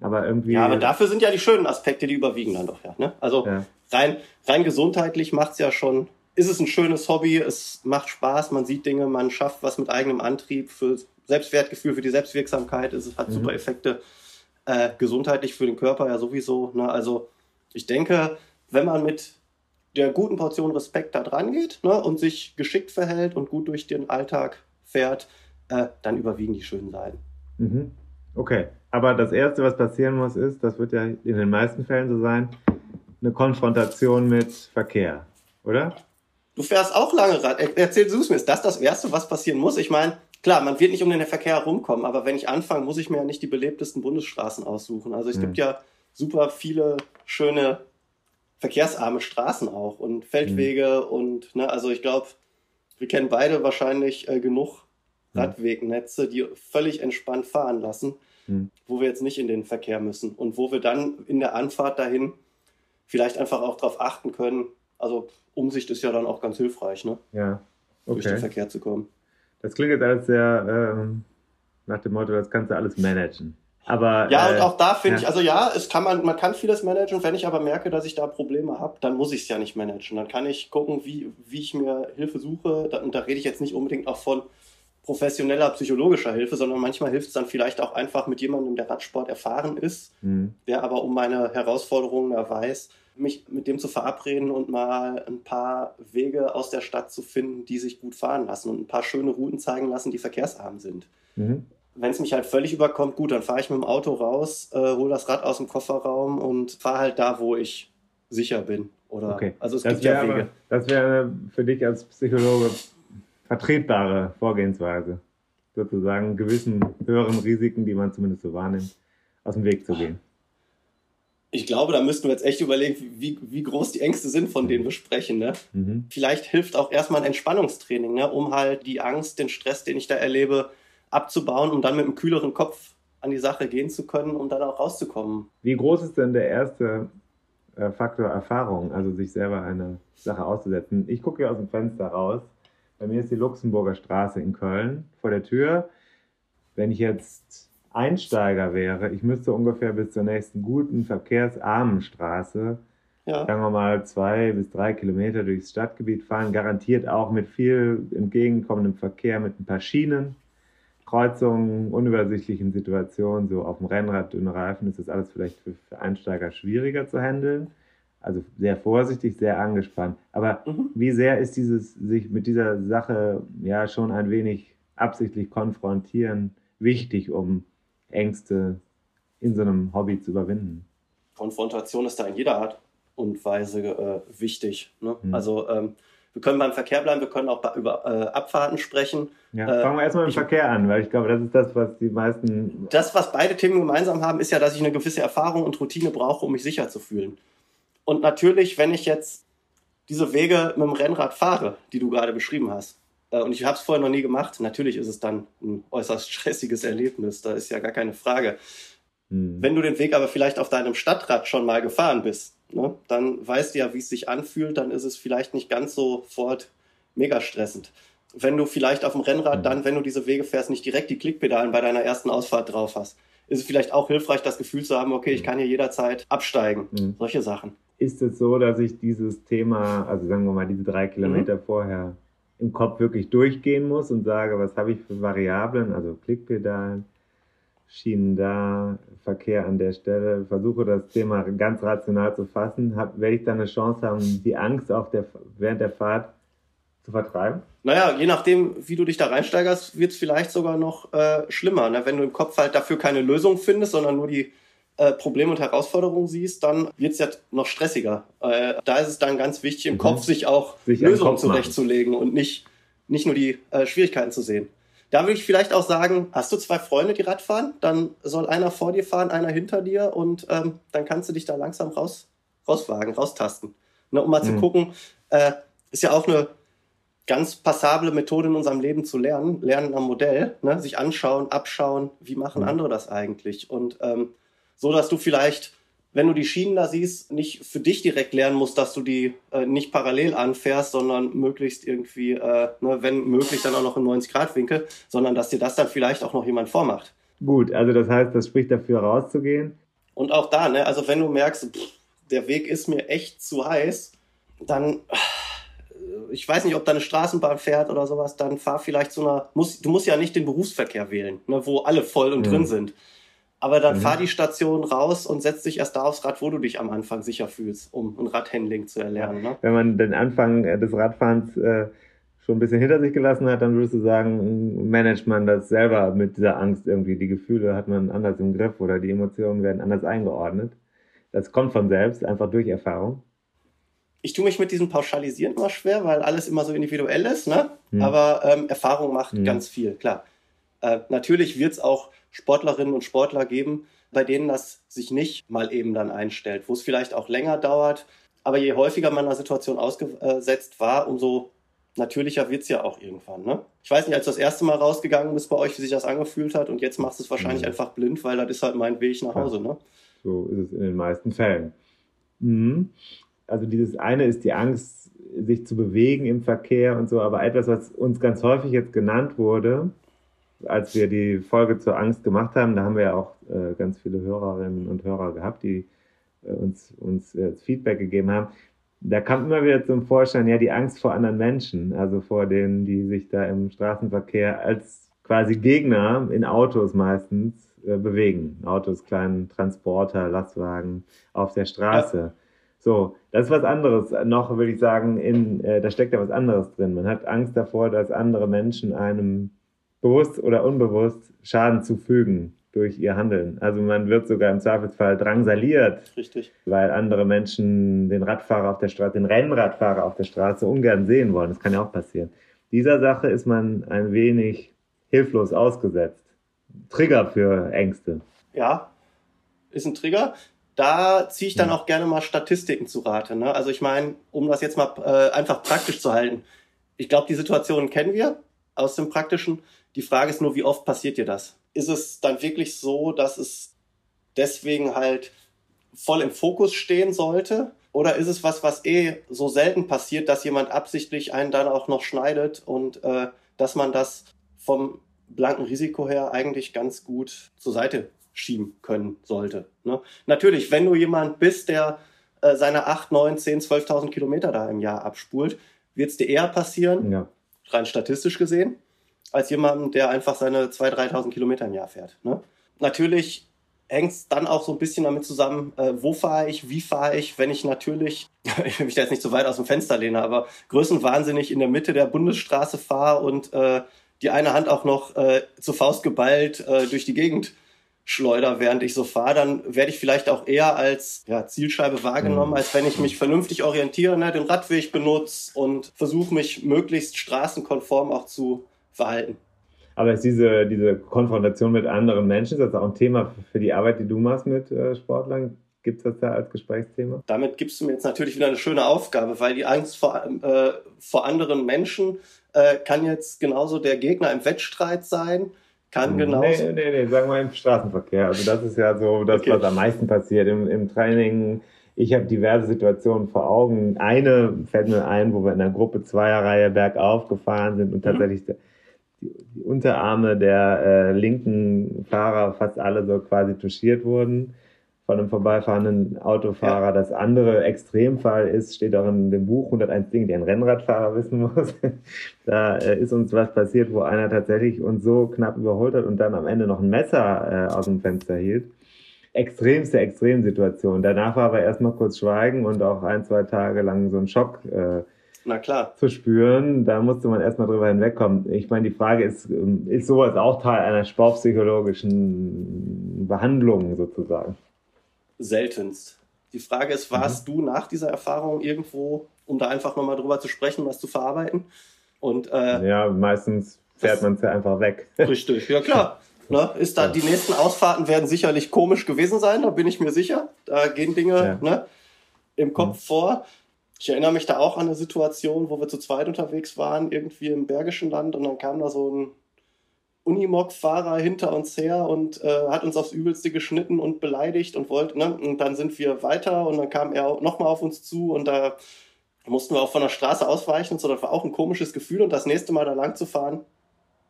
Aber irgendwie. Ja, aber dafür sind ja die schönen Aspekte, die überwiegen dann doch ja. Ne? Also ja. rein, rein gesundheitlich macht es ja schon ist es ein schönes Hobby, es macht Spaß, man sieht Dinge, man schafft was mit eigenem Antrieb für Selbstwertgefühl, für die Selbstwirksamkeit, es hat mhm. super Effekte, äh, gesundheitlich für den Körper ja sowieso. Ne? Also ich denke, wenn man mit der guten Portion Respekt da dran geht ne, und sich geschickt verhält und gut durch den Alltag fährt, äh, dann überwiegen die schönen Seiten. Mhm. Okay, aber das Erste, was passieren muss, ist, das wird ja in den meisten Fällen so sein, eine Konfrontation mit Verkehr, oder? Du fährst auch lange Rad. Erzähl du es mir. Ist das das Erste, was passieren muss? Ich meine, klar, man wird nicht um den Verkehr herumkommen, aber wenn ich anfange, muss ich mir ja nicht die belebtesten Bundesstraßen aussuchen. Also es mhm. gibt ja super viele schöne verkehrsarme Straßen auch und Feldwege mhm. und, ne, also ich glaube, wir kennen beide wahrscheinlich äh, genug. Radwegnetze, die völlig entspannt fahren lassen, mhm. wo wir jetzt nicht in den Verkehr müssen und wo wir dann in der Anfahrt dahin vielleicht einfach auch darauf achten können, also Umsicht ist ja dann auch ganz hilfreich, ne? Ja. Okay. Durch den Verkehr zu kommen. Das klingt jetzt alles sehr ähm, nach dem Motto, das kannst du alles managen. Aber, ja, äh, und auch da finde ja. ich, also ja, es kann man, man kann vieles managen. Wenn ich aber merke, dass ich da Probleme habe, dann muss ich es ja nicht managen. Dann kann ich gucken, wie, wie ich mir Hilfe suche. Und da rede ich jetzt nicht unbedingt auch von professioneller psychologischer Hilfe, sondern manchmal hilft es dann vielleicht auch einfach mit jemandem, der Radsport erfahren ist, mhm. der aber um meine Herausforderungen da weiß mich mit dem zu verabreden und mal ein paar Wege aus der Stadt zu finden, die sich gut fahren lassen und ein paar schöne Routen zeigen lassen, die verkehrsarm sind. Mhm. Wenn es mich halt völlig überkommt, gut, dann fahre ich mit dem Auto raus, äh, hole das Rad aus dem Kofferraum und fahre halt da, wo ich sicher bin. Oder, okay. Also es das gibt ja Wege. Aber, das wäre für dich als Psychologe vertretbare Vorgehensweise, sozusagen gewissen höheren Risiken, die man zumindest so wahrnimmt, aus dem Weg zu gehen ich glaube, da müssten wir jetzt echt überlegen, wie, wie groß die Ängste sind, von denen wir sprechen. Ne? Mhm. Vielleicht hilft auch erstmal ein Entspannungstraining, ne? um halt die Angst, den Stress, den ich da erlebe, abzubauen, um dann mit einem kühleren Kopf an die Sache gehen zu können, um dann auch rauszukommen. Wie groß ist denn der erste äh, Faktor Erfahrung, also sich selber eine Sache auszusetzen? Ich gucke hier aus dem Fenster raus. Bei mir ist die Luxemburger Straße in Köln vor der Tür. Wenn ich jetzt Einsteiger wäre, ich müsste ungefähr bis zur nächsten guten verkehrsarmen Straße, ja. sagen wir mal zwei bis drei Kilometer durchs Stadtgebiet fahren, garantiert auch mit viel entgegenkommendem Verkehr, mit ein paar Schienen, Kreuzungen, unübersichtlichen Situationen, so auf dem Rennrad, dünne Reifen, ist das alles vielleicht für, für Einsteiger schwieriger zu handeln. Also sehr vorsichtig, sehr angespannt. Aber mhm. wie sehr ist dieses sich mit dieser Sache ja schon ein wenig absichtlich konfrontieren wichtig, um Ängste in so einem Hobby zu überwinden? Konfrontation ist da in jeder Art und Weise äh, wichtig. Ne? Mhm. Also ähm, wir können beim Verkehr bleiben, wir können auch über äh, Abfahrten sprechen. Ja, äh, fangen wir erstmal mit dem Verkehr an, weil ich glaube, das ist das, was die meisten. Das, was beide Themen gemeinsam haben, ist ja, dass ich eine gewisse Erfahrung und Routine brauche, um mich sicher zu fühlen. Und natürlich, wenn ich jetzt diese Wege mit dem Rennrad fahre, die du gerade beschrieben hast, äh, und ich habe es vorher noch nie gemacht, natürlich ist es dann ein äußerst stressiges Erlebnis, da ist ja gar keine Frage. Hm. Wenn du den Weg aber vielleicht auf deinem Stadtrad schon mal gefahren bist, ne, dann weißt du ja, wie es sich anfühlt, dann ist es vielleicht nicht ganz sofort mega stressend. Wenn du vielleicht auf dem Rennrad mhm. dann, wenn du diese Wege fährst, nicht direkt die Klickpedalen bei deiner ersten Ausfahrt drauf hast, ist es vielleicht auch hilfreich, das Gefühl zu haben, okay, ich mhm. kann hier jederzeit absteigen. Mhm. Solche Sachen. Ist es so, dass ich dieses Thema, also sagen wir mal diese drei Kilometer mhm. vorher, im Kopf wirklich durchgehen muss und sage, was habe ich für Variablen, also Klickpedalen, Schienen da, Verkehr an der Stelle, versuche das Thema ganz rational zu fassen, hab, werde ich dann eine Chance haben, die Angst auf der, während der Fahrt zu vertreiben? Naja, je nachdem, wie du dich da reinsteigerst, wird es vielleicht sogar noch äh, schlimmer. Ne? Wenn du im Kopf halt dafür keine Lösung findest, sondern nur die äh, Probleme und Herausforderungen siehst, dann wird es ja noch stressiger. Äh, da ist es dann ganz wichtig, im mhm. Kopf sich auch sich Lösungen zurechtzulegen und nicht, nicht nur die äh, Schwierigkeiten zu sehen. Da würde ich vielleicht auch sagen, hast du zwei Freunde, die Rad fahren, dann soll einer vor dir fahren, einer hinter dir und ähm, dann kannst du dich da langsam raus, rauswagen, raustasten. Ne, um mal mhm. zu gucken, äh, ist ja auch eine ganz passable Methode in unserem Leben zu lernen, lernen am Modell, ne? sich anschauen, abschauen, wie machen mhm. andere das eigentlich und ähm, so, dass du vielleicht wenn du die Schienen da siehst, nicht für dich direkt lernen musst, dass du die äh, nicht parallel anfährst, sondern möglichst irgendwie, äh, ne, wenn möglich, dann auch noch im 90-Grad-Winkel, sondern dass dir das dann vielleicht auch noch jemand vormacht. Gut, also das heißt, das spricht dafür rauszugehen. Und auch da, ne, also wenn du merkst, pff, der Weg ist mir echt zu heiß, dann, äh, ich weiß nicht, ob da eine Straßenbahn fährt oder sowas, dann fahr vielleicht zu einer, muss, du musst ja nicht den Berufsverkehr wählen, ne, wo alle voll und mhm. drin sind aber dann mhm. fahr die Station raus und setz dich erst da aufs Rad, wo du dich am Anfang sicher fühlst, um ein Radhandling zu erlernen. Ne? Wenn man den Anfang äh, des Radfahrens äh, schon ein bisschen hinter sich gelassen hat, dann würdest du sagen, managt man das selber mit dieser Angst irgendwie. Die Gefühle hat man anders im Griff oder die Emotionen werden anders eingeordnet. Das kommt von selbst, einfach durch Erfahrung. Ich tue mich mit diesem Pauschalisieren immer schwer, weil alles immer so individuell ist, ne? Hm. Aber ähm, Erfahrung macht hm. ganz viel, klar. Äh, natürlich wird es auch Sportlerinnen und Sportler geben, bei denen das sich nicht mal eben dann einstellt, wo es vielleicht auch länger dauert. Aber je häufiger man einer Situation ausgesetzt war, umso natürlicher wird es ja auch irgendwann. Ne? Ich weiß nicht, als du das erste Mal rausgegangen bist bei euch, wie sich das angefühlt hat und jetzt machst du es wahrscheinlich mhm. einfach blind, weil das ist halt mein Weg nach Hause. Ne? So ist es in den meisten Fällen. Mhm. Also dieses eine ist die Angst, sich zu bewegen im Verkehr und so, aber etwas, was uns ganz häufig jetzt genannt wurde, als wir die Folge zur Angst gemacht haben, da haben wir ja auch äh, ganz viele Hörerinnen und Hörer gehabt, die äh, uns, uns äh, Feedback gegeben haben. Da kam immer wieder zum Vorschein, ja, die Angst vor anderen Menschen, also vor denen, die sich da im Straßenverkehr als quasi Gegner in Autos meistens äh, bewegen. Autos, kleinen Transporter, Lastwagen auf der Straße. Ja. So, das ist was anderes. Noch würde ich sagen, in, äh, da steckt ja was anderes drin. Man hat Angst davor, dass andere Menschen einem bewusst oder unbewusst Schaden zufügen durch ihr Handeln. Also man wird sogar im Zweifelsfall drangsaliert, Richtig. weil andere Menschen den Radfahrer auf der Straße, den Rennradfahrer auf der Straße ungern sehen wollen. Das kann ja auch passieren. Dieser Sache ist man ein wenig hilflos ausgesetzt. Trigger für Ängste. Ja, ist ein Trigger. Da ziehe ich dann ja. auch gerne mal Statistiken zu Rate. Ne? Also ich meine, um das jetzt mal äh, einfach praktisch zu halten. Ich glaube, die Situation kennen wir aus dem Praktischen. Die Frage ist nur, wie oft passiert dir das? Ist es dann wirklich so, dass es deswegen halt voll im Fokus stehen sollte? Oder ist es was, was eh so selten passiert, dass jemand absichtlich einen dann auch noch schneidet und äh, dass man das vom blanken Risiko her eigentlich ganz gut zur Seite schieben können sollte. Ne? Natürlich, wenn du jemand bist, der äh, seine 8, 9, 10, 12.000 Kilometer da im Jahr abspult, wird es dir eher passieren, ja. rein statistisch gesehen, als jemandem, der einfach seine 2.000, 3.000 Kilometer im Jahr fährt. Ne? Natürlich hängt es dann auch so ein bisschen damit zusammen, äh, wo fahre ich, wie fahre ich, wenn ich natürlich, ich will mich da jetzt nicht so weit aus dem Fenster lehne, aber größenwahnsinnig in der Mitte der Bundesstraße fahre und äh, die eine Hand auch noch äh, zur Faust geballt äh, durch die Gegend schleuder, während ich so fahre, dann werde ich vielleicht auch eher als ja, Zielscheibe wahrgenommen, mhm. als wenn ich mich vernünftig orientiere, ne, den Radweg benutze und versuche mich möglichst straßenkonform auch zu verhalten. Aber ist diese, diese Konfrontation mit anderen Menschen, ist das auch ein Thema für die Arbeit, die du machst mit äh, Sportlern? Gibt es das da als Gesprächsthema? Damit gibst du mir jetzt natürlich wieder eine schöne Aufgabe, weil die Angst vor, äh, vor anderen Menschen äh, kann jetzt genauso der Gegner im Wettstreit sein, kann genauso. Nee, nee, nee, sagen wir im Straßenverkehr. Also das ist ja so das, okay. was am meisten passiert im, im Training. Ich habe diverse Situationen vor Augen. Eine fällt mir ein, wo wir in der Gruppe Zweierreihe bergauf gefahren sind und mhm. tatsächlich mhm. Die, die, Unterarme der äh, linken Fahrer fast alle so quasi touchiert wurden von einem vorbeifahrenden Autofahrer. Ja. Das andere Extremfall ist, steht auch in dem Buch 101 Dinge, die ein Rennradfahrer wissen muss. da äh, ist uns was passiert, wo einer tatsächlich uns so knapp überholt hat und dann am Ende noch ein Messer äh, aus dem Fenster hielt. Extremste Extremsituation. Danach war aber erstmal kurz Schweigen und auch ein, zwei Tage lang so ein Schock. Äh, na klar. zu spüren. Da musste man erstmal drüber hinwegkommen. Ich meine, die Frage ist, ähm, ist sowas auch Teil einer sportpsychologischen Behandlung sozusagen? seltenst. Die Frage ist, warst mhm. du nach dieser Erfahrung irgendwo, um da einfach nochmal drüber zu sprechen, was zu verarbeiten? Und, äh, ja, meistens fährt man es ja einfach weg. Richtig, ja klar. Ne, ist da, die nächsten Ausfahrten werden sicherlich komisch gewesen sein, da bin ich mir sicher. Da gehen Dinge ja. ne, im Kopf mhm. vor. Ich erinnere mich da auch an eine Situation, wo wir zu zweit unterwegs waren, irgendwie im Bergischen Land, und dann kam da so ein Unimog-Fahrer hinter uns her und äh, hat uns aufs Übelste geschnitten und beleidigt und wollte, ne? Und dann sind wir weiter und dann kam er nochmal auf uns zu und da mussten wir auch von der Straße ausweichen und so. Das war auch ein komisches Gefühl und das nächste Mal da lang zu fahren,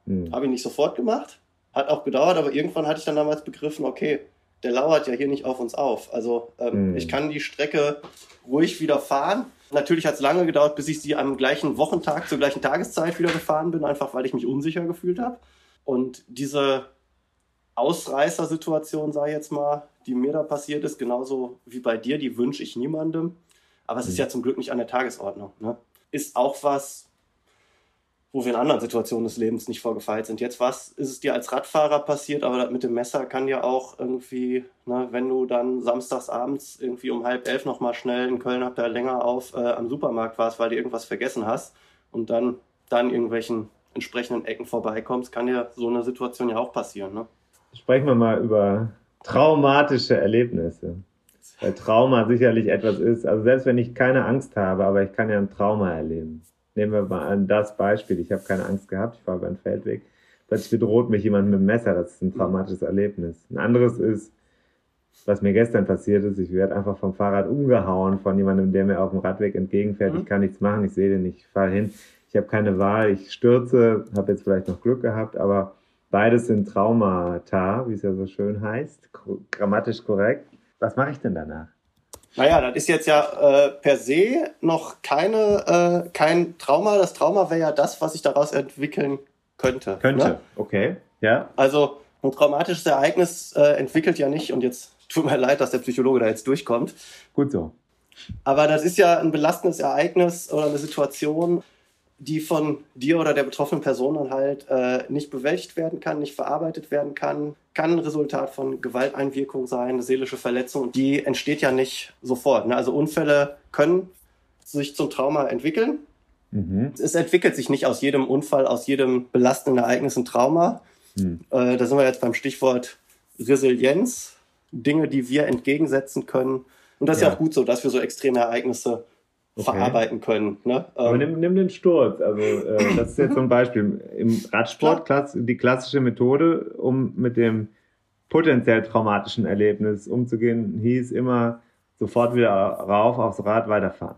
mhm. habe ich nicht sofort gemacht. Hat auch gedauert, aber irgendwann hatte ich dann damals begriffen, okay, der lauert ja hier nicht auf uns auf. Also ähm, mhm. ich kann die Strecke ruhig wieder fahren. Natürlich hat es lange gedauert, bis ich sie am gleichen Wochentag zur gleichen Tageszeit wieder gefahren bin, einfach weil ich mich unsicher gefühlt habe. Und diese Ausreißersituation, sage ich jetzt mal, die mir da passiert ist, genauso wie bei dir, die wünsche ich niemandem. Aber es ist mhm. ja zum Glück nicht an der Tagesordnung. Ne? Ist auch was, wo wir in anderen Situationen des Lebens nicht vorgefeilt sind. Jetzt was ist es dir als Radfahrer passiert, aber das mit dem Messer kann ja auch irgendwie, ne, wenn du dann samstags abends irgendwie um halb elf nochmal schnell in Köln habt ihr länger auf äh, am Supermarkt warst, weil du irgendwas vergessen hast und dann dann irgendwelchen entsprechenden Ecken vorbeikommst, kann dir so eine Situation ja auch passieren. Ne? Sprechen wir mal über traumatische Erlebnisse. Weil Trauma sicherlich etwas ist. Also selbst wenn ich keine Angst habe, aber ich kann ja ein Trauma erleben. Nehmen wir mal an das Beispiel. Ich habe keine Angst gehabt, ich war über einen Feldweg. Plötzlich bedroht mich jemand mit dem Messer. Das ist ein traumatisches Erlebnis. Ein anderes ist, was mir gestern passiert ist, ich werde einfach vom Fahrrad umgehauen von jemandem, der mir auf dem Radweg entgegenfährt. Mhm. Ich kann nichts machen, ich sehe den nicht, ich fahre hin ich habe keine Wahl, ich stürze, habe jetzt vielleicht noch Glück gehabt, aber beides sind Traumata, wie es ja so schön heißt, grammatisch korrekt. Was mache ich denn danach? Naja, das ist jetzt ja äh, per se noch keine, äh, kein Trauma. Das Trauma wäre ja das, was sich daraus entwickeln könnte. Könnte, ne? okay, ja. Also ein traumatisches Ereignis äh, entwickelt ja nicht, und jetzt tut mir leid, dass der Psychologe da jetzt durchkommt. Gut so. Aber das ist ja ein belastendes Ereignis oder eine Situation, die von dir oder der betroffenen Person dann halt äh, nicht bewältigt werden kann, nicht verarbeitet werden kann, kann ein Resultat von Gewalteinwirkung sein, eine seelische Verletzung. Die entsteht ja nicht sofort. Ne? Also Unfälle können sich zum Trauma entwickeln. Mhm. Es entwickelt sich nicht aus jedem Unfall, aus jedem belastenden Ereignis ein Trauma. Mhm. Äh, da sind wir jetzt beim Stichwort Resilienz. Dinge, die wir entgegensetzen können. Und das ja. ist ja auch gut so, dass wir so extreme Ereignisse okay. verarbeiten können. Ne? Aber nimm, nimm den Sturz. Also äh, das ist jetzt so ein Beispiel. Im Radsport klass die klassische Methode, um mit dem potenziell traumatischen Erlebnis umzugehen, hieß immer sofort wieder rauf aufs Rad weiterfahren.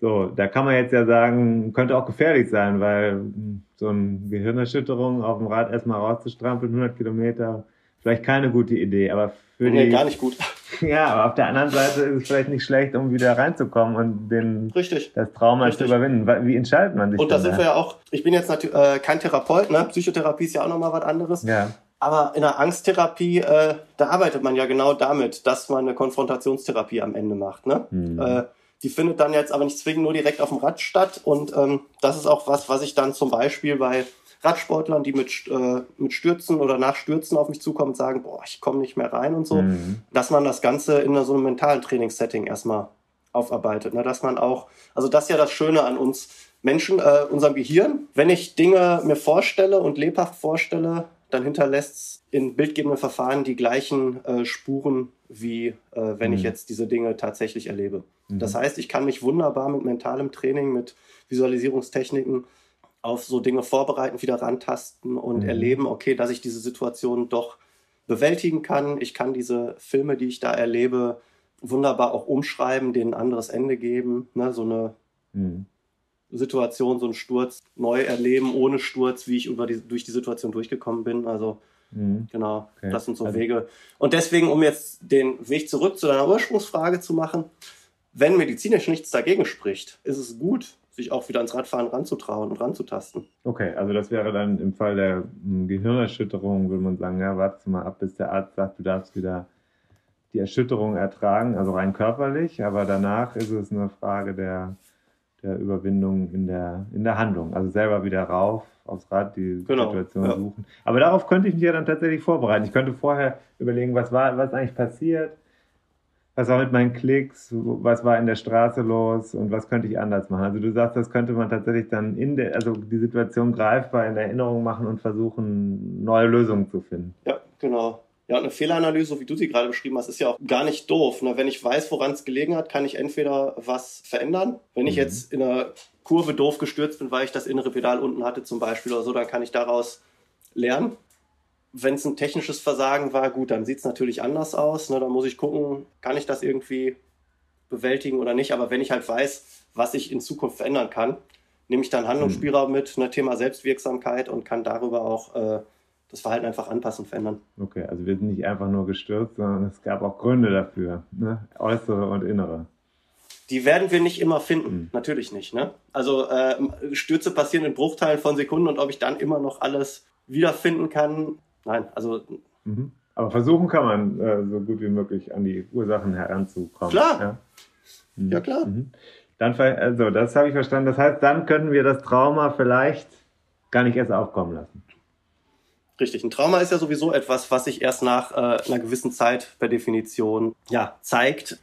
So, da kann man jetzt ja sagen, könnte auch gefährlich sein, weil hm, so eine Gehirnerschütterung auf dem Rad erstmal rauszustrampeln, 100 Kilometer, vielleicht keine gute Idee, aber für Nee, die, gar nicht gut. ja, aber auf der anderen Seite ist es vielleicht nicht schlecht, um wieder reinzukommen und den, Richtig. das Trauma Richtig. zu überwinden. Wie entscheidet man sich Und da sind wir ja auch, ich bin jetzt natürlich äh, kein Therapeut, ne? Psychotherapie ist ja auch nochmal was anderes. Ja, Aber in der Angsttherapie, äh, da arbeitet man ja genau damit, dass man eine Konfrontationstherapie am Ende macht. Ne? Mhm. Äh, die findet dann jetzt aber nicht zwingend nur direkt auf dem Rad statt. Und ähm, das ist auch was, was ich dann zum Beispiel bei Radsportlern, die mit, äh, mit Stürzen oder nach Stürzen auf mich zukommen und sagen, boah, ich komme nicht mehr rein und so, Mhm. dass man das Ganze in so einem mentalen Trainingssetting erstmal aufarbeitet. Ne? Dass man auch, also das ist ja das Schöne an uns Menschen, äh, unserem Gehirn. Wenn ich Dinge mir vorstelle und lebhaft vorstelle, dann hinterlässt es in bildgebenden Verfahren die gleichen äh, Spuren, wie äh, wenn ich Mhm. jetzt diese Dinge tatsächlich erlebe. Mhm. Das heißt, ich kann mich wunderbar mit mentalem Training, mit Visualisierungstechniken auf so Dinge vorbereiten, wieder rantasten und Mhm. erleben, okay, dass ich diese Situation doch bewältigen kann. Ich kann diese Filme, die ich da erlebe, wunderbar auch umschreiben, denen ein anderes Ende geben. Ne? So eine Mhm. Situation, so einen Sturz neu erleben, ohne Sturz, wie ich über die, durch die Situation durchgekommen bin. Also Mhm. genau, Okay. das sind so Also- Wege. Und deswegen, um jetzt den Weg zurück zu deiner Ursprungsfrage zu machen, wenn medizinisch nichts dagegen spricht, ist es gut, sich auch wieder ans Radfahren ranzutrauen und ranzutasten. Okay, also das wäre dann im Fall der hm, Gehirnerschütterung, würde man sagen, ja, warte mal ab, bis der Arzt sagt, du darfst wieder die Erschütterung ertragen, also rein körperlich, aber danach ist es eine Frage der, der Überwindung in der, in der Handlung. Also selber wieder rauf aufs Rad, die Genau, Situation ja. suchen. Aber darauf könnte ich mich ja dann tatsächlich vorbereiten. Ich könnte vorher überlegen, was war, was eigentlich passiert, was war mit meinen Klicks, was war in der Straße los und was könnte ich anders machen. Also du sagst, das könnte man tatsächlich dann in der, also die Situation greifbar in Erinnerung machen und versuchen, neue Lösungen zu finden. Ja, genau. Ja, eine Fehleranalyse, so wie du sie gerade beschrieben hast, ist ja auch gar nicht doof. Ne? Wenn ich weiß, woran es gelegen hat, kann ich entweder was verändern. Wenn ich Mhm. jetzt in einer Kurve doof gestürzt bin, weil ich das innere Pedal unten hatte zum Beispiel oder so, dann kann ich daraus lernen. Wenn es ein technisches Versagen war, gut, dann sieht es natürlich anders aus. Ne? Dann muss ich gucken, kann ich das irgendwie bewältigen oder nicht. Aber wenn ich halt weiß, was ich in Zukunft verändern kann, nehme ich dann Handlungsspielraum mit, ne? Thema Selbstwirksamkeit und kann darüber auch äh, das Verhalten einfach anpassen, verändern. Okay, also wir sind nicht einfach nur gestürzt, sondern es gab auch Gründe dafür, ne? äußere und innere. Die werden wir nicht immer finden, Mhm. natürlich nicht. Ne? Also äh, Stürze passieren in Bruchteilen von Sekunden und ob ich dann immer noch alles wiederfinden kann, nein, also Mhm. Aber versuchen kann man, äh, so gut wie möglich an die Ursachen heranzukommen. Klar. Ja, Mhm. Ja, klar. Mhm. Dann, also, das habe ich verstanden. Das heißt, dann könnten wir das Trauma vielleicht gar nicht erst aufkommen lassen. richtig. Ein Trauma ist ja sowieso etwas, was sich erst nach äh, einer gewissen Zeit per Definition ja, zeigt.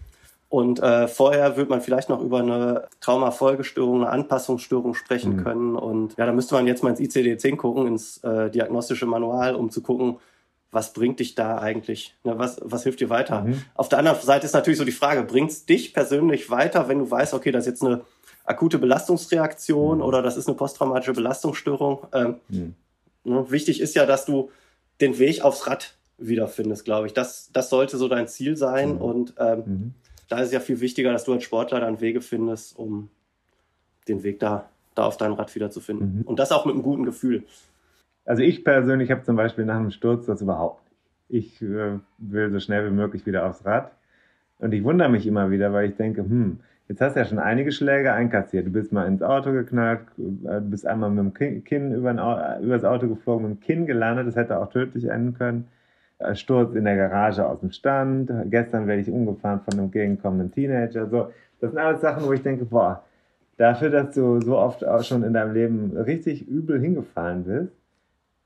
Und äh, vorher würde man vielleicht noch über eine Traumafolgestörung, eine Anpassungsstörung sprechen Mhm. können. Und ja, da müsste man jetzt mal ins ICD-10 gucken, ins äh, diagnostische Manual, um zu gucken, was bringt dich da eigentlich? Ne, was, was hilft dir weiter? Mhm. Auf der anderen Seite ist natürlich so die Frage, bringt es dich persönlich weiter, wenn du weißt, okay, das ist jetzt eine akute Belastungsreaktion Mhm. oder das ist eine posttraumatische Belastungsstörung? Ähm, Mhm. Ne? Wichtig ist ja, dass du den Weg aufs Rad wiederfindest, glaube ich. Das, das sollte so dein Ziel sein. Mhm. Und ähm, Mhm. Da ist es ja viel wichtiger, dass du als Sportler dann Wege findest, um den Weg da, da auf dein Rad wiederzufinden. Mhm. Und das auch mit einem guten Gefühl. Also ich persönlich habe zum Beispiel nach einem Sturz das überhaupt nicht. Ich äh, will so schnell wie möglich wieder aufs Rad. Und ich wundere mich immer wieder, weil ich denke, hm, jetzt hast du ja schon einige Schläge einkassiert. Du bist mal ins Auto geknallt, äh, bist einmal mit dem Ki- Kinn über das Auto geflogen, mit dem Kinn gelandet. Das hätte auch tödlich enden können. Äh, Sturz in der Garage aus dem Stand. Gestern werde ich umgefahren von einem entgegenkommenden Teenager. So, das sind alles Sachen, wo ich denke, boah, dafür, dass du so oft auch schon in deinem Leben richtig übel hingefallen bist,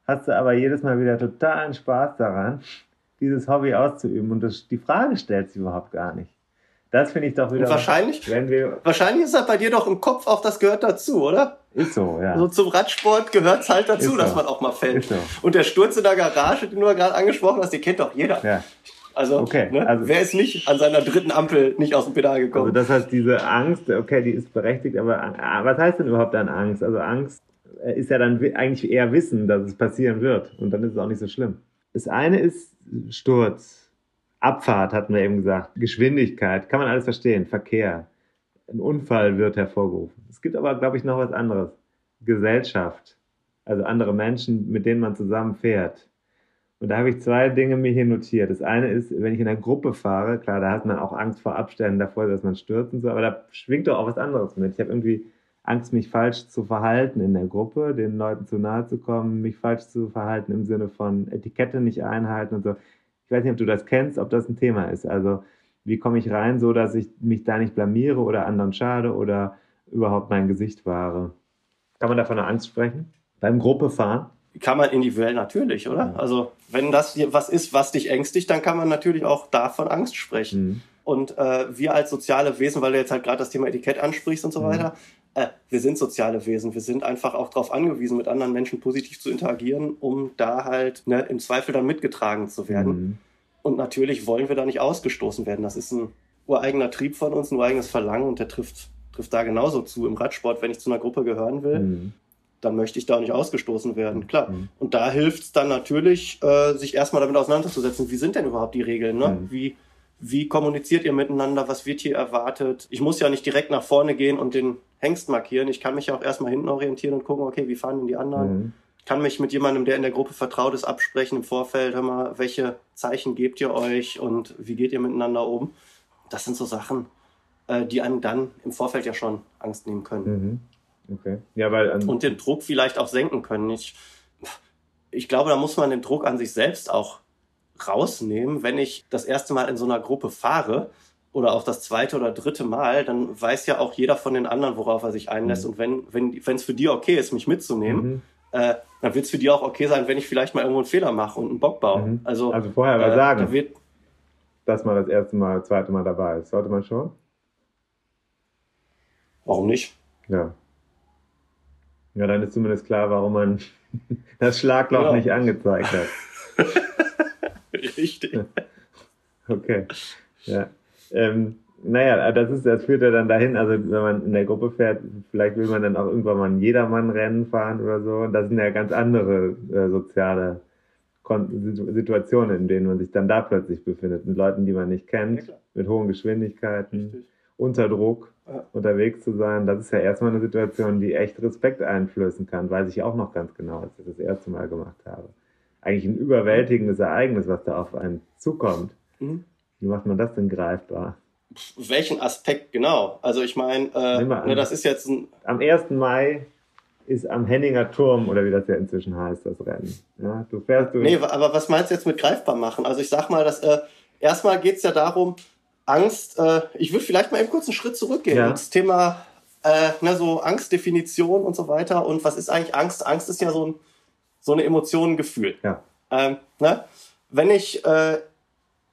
hast du aber jedes Mal wieder totalen Spaß daran, dieses Hobby auszuüben. Und das, die Frage stellt sich überhaupt gar nicht. Das finde ich doch wieder. Und wahrscheinlich, Wenn wir. wahrscheinlich ist das bei dir doch im Kopf auch, das gehört dazu, oder? Ist so, ja. Also zum Radsport gehört es halt dazu, so. dass man auch mal fällt. So. Und der Sturz in der Garage, den du ja gerade angesprochen hast, den kennt doch jeder. Ja. Also, Okay, ne? also- wer ist nicht an seiner dritten Ampel nicht aus dem Pedal gekommen? Also das heißt, diese Angst, okay, die ist berechtigt, aber äh, was heißt denn überhaupt dann Angst? Also Angst äh, ist ja dann eigentlich eher Wissen, dass es passieren wird. Und dann ist es auch nicht so schlimm. Das eine ist Sturz, Abfahrt hatten wir eben gesagt, Geschwindigkeit, kann man alles verstehen, Verkehr. ein Unfall wird hervorgerufen. Es gibt aber, glaube ich, noch was anderes. Gesellschaft. Also andere Menschen, mit denen man zusammen fährt. Und da habe ich zwei Dinge mir hier notiert. Das eine ist, wenn ich in einer Gruppe fahre, klar, da hat man auch Angst vor Abständen davor, dass man stürzt und so, aber da schwingt doch auch was anderes mit. Ich habe irgendwie Angst, mich falsch zu verhalten in der Gruppe, den Leuten zu nahe zu kommen, mich falsch zu verhalten im Sinne von Etikette nicht einhalten und so. Ich weiß nicht, ob du das kennst, ob das ein Thema ist. Also, wie komme ich rein, so dass ich mich da nicht blamiere oder anderen schade oder überhaupt mein Gesicht wahre? Kann man da von einer Angst sprechen? Beim Gruppefahren? Kann man individuell natürlich, oder? Ja. Also, wenn das was ist, was dich ängstigt, dann kann man natürlich auch davon Angst sprechen. Mhm. Und äh, wir als soziale Wesen, weil du jetzt halt gerade das Thema Etikett ansprichst und so mhm. weiter, äh, wir sind soziale Wesen. Wir sind einfach auch darauf angewiesen, mit anderen Menschen positiv zu interagieren, um da halt ne, im Zweifel dann mitgetragen zu werden. Mhm. Und natürlich wollen wir da nicht ausgestoßen werden. Das ist ein ureigener Trieb von uns, ein ureigenes Verlangen und der trifft, trifft da genauso zu. Im Radsport, wenn ich zu einer Gruppe gehören will, mhm. dann möchte ich da auch nicht ausgestoßen werden. Klar. Mhm. Und da hilft es dann natürlich, äh, sich erstmal damit auseinanderzusetzen, wie sind denn überhaupt die Regeln? Ne? Mhm. Wie, wie kommuniziert ihr miteinander? Was wird hier erwartet? Ich muss ja nicht direkt nach vorne gehen und den Hengst markieren. Ich kann mich ja auch erstmal hinten orientieren und gucken, okay, wie fahren denn die anderen? Mhm. Kann mich mit jemandem, der in der Gruppe vertraut ist, absprechen im Vorfeld, hör mal, welche Zeichen gebt ihr euch und wie geht ihr miteinander um? Das sind so Sachen, äh, die einem dann im Vorfeld ja schon Angst nehmen können. Mhm. Okay. Ja, weil, ähm, und den Druck vielleicht auch senken können. Ich, ich glaube, da muss man den Druck an sich selbst auch rausnehmen, wenn ich das erste Mal in so einer Gruppe fahre oder auch das zweite oder dritte Mal, dann weiß ja auch jeder von den anderen, worauf er sich einlässt. Mhm. Und wenn wenn wenn es für die okay ist, mich mitzunehmen, mhm. äh, dann wird es für die auch okay sein, wenn ich vielleicht mal irgendwo einen Fehler mache und einen Bock baue. Mhm. Also, also vorher mal äh, sagen, da wird, dass man das erste Mal, zweite Mal dabei ist. Sollte man schon? Warum nicht? Ja. Ja, dann ist zumindest klar, warum man das Schlagloch ja. nicht angezeigt hat. Richtig. Okay. Ja. Ähm, naja, das ist, das führt ja dann dahin, also wenn man in der Gruppe fährt, vielleicht will man dann auch irgendwann mal ein Jedermann-Rennen fahren oder so. Und das sind ja ganz andere äh, soziale Situationen, in denen man sich dann da plötzlich befindet, mit Leuten, die man nicht kennt, ja, mit hohen Geschwindigkeiten, Richtig. unter Druck ja. unterwegs zu sein. Das ist ja erstmal eine Situation, die echt Respekt einflößen kann, weiß ich auch noch ganz genau, als ich das erste Mal gemacht habe. Eigentlich ein überwältigendes Ereignis, was da auf einen zukommt. Mhm. Wie macht man das denn greifbar? Welchen Aspekt genau? Also ich meine, äh, ne, das ist jetzt ein... Am 1. Mai ist am Henninger Turm, oder wie das ja inzwischen heißt, das Rennen. Ja, du fährst durch. Nee, aber was meinst du jetzt mit greifbar machen? Also ich sag mal, dass äh, erstmal geht es ja darum, Angst, äh, ich würde vielleicht mal eben kurz einen Schritt zurückgehen. Ja. Das Thema äh, ne, so Angstdefinition und so weiter. Und was ist eigentlich Angst? Angst ist ja so, ein, so eine Emotion, ein Gefühl. Ja. Ähm, ne? Wenn ich äh,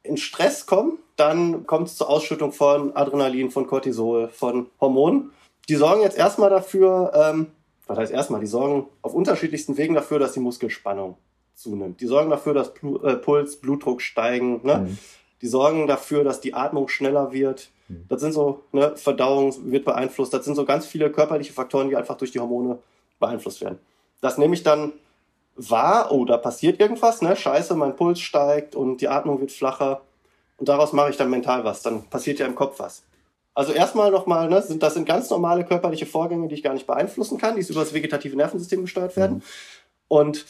in Stress komme, dann kommt es zur Ausschüttung von Adrenalin, von Cortisol, von Hormonen. Die sorgen jetzt erstmal dafür, ähm, was heißt erstmal, die sorgen auf unterschiedlichsten Wegen dafür, dass die Muskelspannung zunimmt. Die sorgen dafür, dass Blu äh, Puls, Blutdruck steigen. Ne? Mhm. Die sorgen dafür, dass die Atmung schneller wird. Mhm. Das sind so, ne, Verdauung wird beeinflusst. Das sind so ganz viele körperliche Faktoren, die einfach durch die Hormone beeinflusst werden. Das nehme ich dann wahr, oh, da passiert irgendwas, ne? Scheiße, mein Puls steigt und die Atmung wird flacher. Und daraus mache ich dann mental was. Dann passiert ja im Kopf was. Also erstmal nochmal, ne, sind, das sind ganz normale körperliche Vorgänge, die ich gar nicht beeinflussen kann, die über das vegetative Nervensystem gesteuert werden. Mhm. Und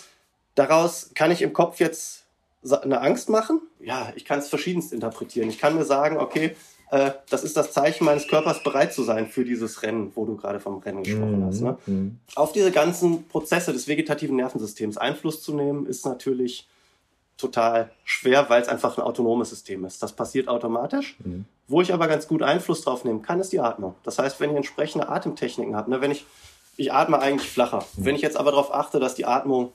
daraus kann ich im Kopf jetzt eine Angst machen. Ja, ich kann es verschiedenst interpretieren. Ich kann mir sagen, okay, äh, das ist das Zeichen meines Körpers, bereit zu sein für dieses Rennen, wo du gerade vom Rennen gesprochen mhm. hast. Ne? Mhm. Auf diese ganzen Prozesse des vegetativen Nervensystems Einfluss zu nehmen, ist natürlich total schwer, weil es einfach ein autonomes System ist. Das passiert automatisch. Mhm. Wo ich aber ganz gut Einfluss drauf nehmen kann, ist die Atmung. Das heißt, wenn ich entsprechende Atemtechniken habe, ne, wenn ich, ich atme eigentlich flacher. Mhm. Wenn ich jetzt aber darauf achte, dass die Atmung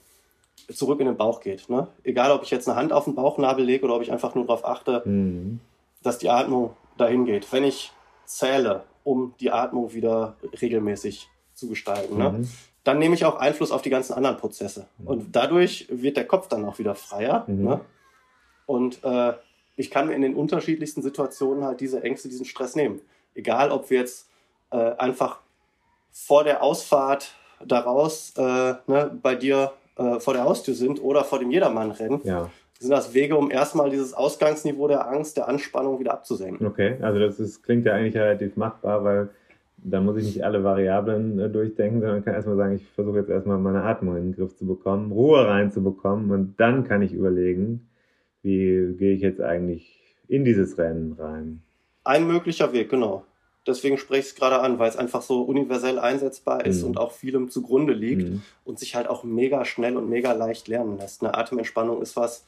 zurück in den Bauch geht, ne? egal ob ich jetzt eine Hand auf den Bauchnabel lege oder ob ich einfach nur darauf achte, mhm. dass die Atmung dahin geht. Wenn ich zähle, um die Atmung wieder regelmäßig zu gestalten, ne? Mhm. dann nehme ich auch Einfluss auf die ganzen anderen Prozesse. Mhm. Und dadurch wird der Kopf dann auch wieder freier. Mhm. Ne? Und äh, ich kann in den unterschiedlichsten Situationen halt diese Ängste, diesen Stress nehmen. Egal, ob wir jetzt äh, einfach vor der Ausfahrt daraus äh, ne, bei dir äh, vor der Haustür sind oder vor dem Jedermann rennen. Ja sind das Wege, um erstmal dieses Ausgangsniveau der Angst, der Anspannung wieder abzusenken. Okay, also das ist, klingt ja eigentlich relativ machbar, weil da muss ich nicht alle Variablen äh, durchdenken, sondern kann erstmal sagen, ich versuche jetzt erstmal meine Atmung in den Griff zu bekommen, Ruhe reinzubekommen und dann kann ich überlegen, wie gehe ich jetzt eigentlich in dieses Rennen rein. Ein möglicher Weg, genau. Deswegen spreche ich es gerade an, weil es einfach so universell einsetzbar ist mhm. und auch vielem zugrunde liegt mhm. und sich halt auch mega schnell und mega leicht lernen lässt. Eine Atementspannung ist was,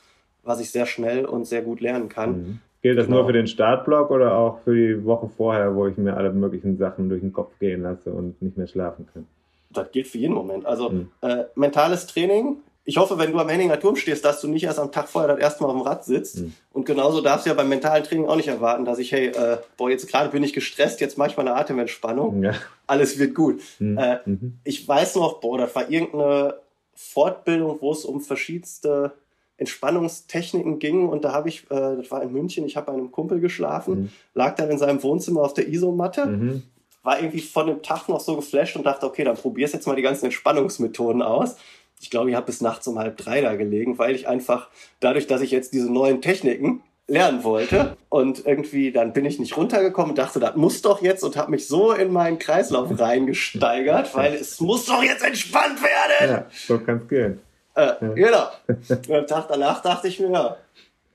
was ich sehr schnell und sehr gut lernen kann. Mhm. Gilt das genau. nur für den Startblock oder auch für die Woche vorher, wo ich mir alle möglichen Sachen durch den Kopf gehen lasse und nicht mehr schlafen kann? Das gilt für jeden Moment. Also mhm. äh, mentales Training. Ich hoffe, wenn du am Henninger Turm stehst, dass du nicht erst am Tag vorher das erste Mal auf dem Rad sitzt. Mhm. Und genauso darfst du ja beim mentalen Training auch nicht erwarten, dass ich, hey, äh, boah, jetzt gerade bin ich gestresst, jetzt mache ich mal eine Atementspannung. Ja. Alles wird gut. Mhm. Äh, mhm. ich weiß noch, boah, das war irgendeine Fortbildung, wo es um verschiedenste Entspannungstechniken ging und da habe ich, äh, das war in München, ich habe bei einem Kumpel geschlafen, mhm. lag dann in seinem Wohnzimmer auf der Isomatte, mhm. war irgendwie von dem Tag noch so geflasht und dachte, okay, dann probierst jetzt mal die ganzen Entspannungsmethoden aus. Ich glaube, ich habe bis nachts um halb drei da gelegen, weil ich einfach dadurch, dass ich jetzt diese neuen Techniken lernen wollte und irgendwie dann bin ich nicht runtergekommen und dachte, das muss doch jetzt und habe mich so in meinen Kreislauf reingesteigert, weil es muss doch jetzt entspannt werden. Ja, so kann es gehen. Äh, genau. Und am Tag danach dachte ich mir, ja,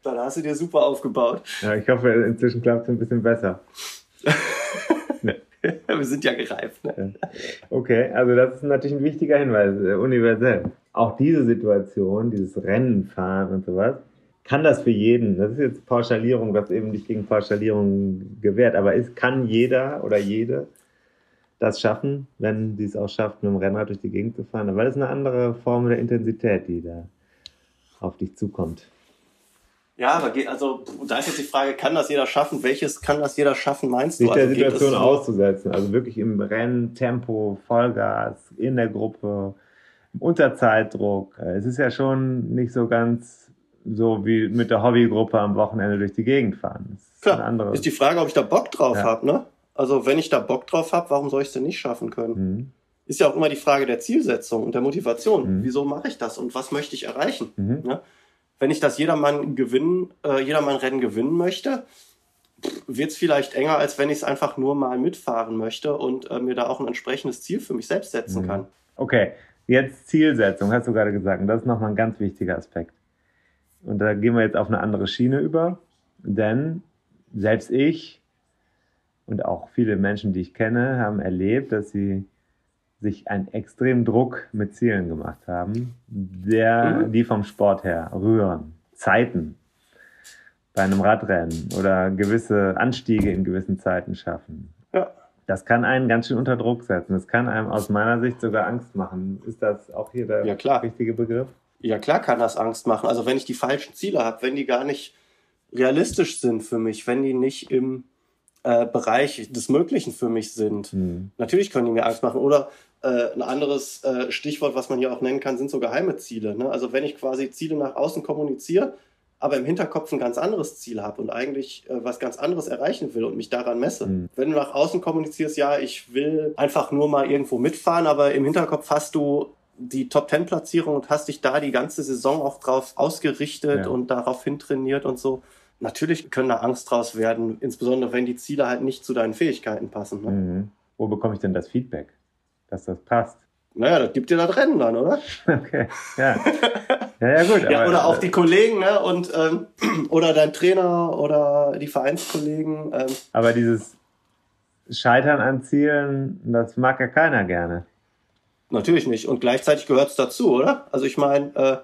dann hast du dir super aufgebaut. Ja, ich hoffe, inzwischen klappt es ein bisschen besser. Wir sind ja gereift. Ne? Okay, also das ist natürlich ein wichtiger Hinweis, äh, universell. Auch diese Situation, dieses Rennenfahren und sowas, kann das für jeden, das ist jetzt Pauschalierung, was eben nicht gegen Pauschalierung gewährt, aber ist, kann jeder oder jede das schaffen, wenn sie es auch schafft, mit dem Rennrad durch die Gegend zu fahren. Weil es eine andere Form der Intensität, die da auf dich zukommt. Ja, aber geht, also da ist jetzt die Frage, kann das jeder schaffen? Welches kann das jeder schaffen, meinst du? Sich der also Situation auszusetzen, also wirklich im Rennen, Tempo, Vollgas, in der Gruppe, unter Zeitdruck. Es ist ja schon nicht so ganz so wie mit der Hobbygruppe am Wochenende durch die Gegend fahren. Ist Klar, ist die Frage, ob ich da Bock drauf ja. habe, ne? Also wenn ich da Bock drauf habe, warum soll ich es denn nicht schaffen können? Mhm. Ist ja auch immer die Frage der Zielsetzung und der Motivation. Mhm. Wieso mache ich das und was möchte ich erreichen? Mhm. Ja? Wenn ich das jedermann gewinnen, äh, jedermann Rennen gewinnen möchte, wird es vielleicht enger, als wenn ich es einfach nur mal mitfahren möchte und äh, mir da auch ein entsprechendes Ziel für mich selbst setzen mhm. kann. Okay, jetzt Zielsetzung, hast du gerade gesagt. Und das ist nochmal ein ganz wichtiger Aspekt. Und da gehen wir jetzt auf eine andere Schiene über, denn selbst ich und auch viele Menschen, die ich kenne, haben erlebt, dass sie sich einen extremen Druck mit Zielen gemacht haben, der, mhm. die vom Sport her rühren. Zeiten bei einem Radrennen oder gewisse Anstiege in gewissen Zeiten schaffen. Ja. Das kann einen ganz schön unter Druck setzen. Das kann einem aus meiner Sicht sogar Angst machen. Ist das auch hier der ja, richtige Begriff? Ja, klar kann das Angst machen. Also wenn ich die falschen Ziele habe, wenn die gar nicht realistisch sind für mich, wenn die nicht im äh, Bereich des Möglichen für mich sind. Mhm. Natürlich können die mir Angst machen. Oder äh, ein anderes äh, Stichwort, was man hier auch nennen kann, sind so geheime Ziele. Ne? Also wenn ich quasi Ziele nach außen kommuniziere, aber im Hinterkopf ein ganz anderes Ziel habe und eigentlich äh, was ganz anderes erreichen will und mich daran messe. Mhm. Wenn du nach außen kommunizierst, ja, ich will einfach nur mal irgendwo mitfahren, aber im Hinterkopf hast du die Top Ten Platzierung und hast dich da die ganze Saison auch drauf ausgerichtet ja. und darauf hintrainiert und so Natürlich können da Angst draus werden, insbesondere wenn die Ziele halt nicht zu deinen Fähigkeiten passen. Ne? Mhm. Wo bekomme ich denn das Feedback, dass das passt? Naja, das gibt dir das Rennen dann, oder? Okay, ja. Ja, ja gut. ja, oder auch die Kollegen, ne? Und, ähm, oder dein Trainer oder die Vereinskollegen. Ähm. Aber dieses Scheitern an Zielen, das mag ja keiner gerne. Natürlich nicht. Und gleichzeitig gehört es dazu, oder? Also ich meine, äh,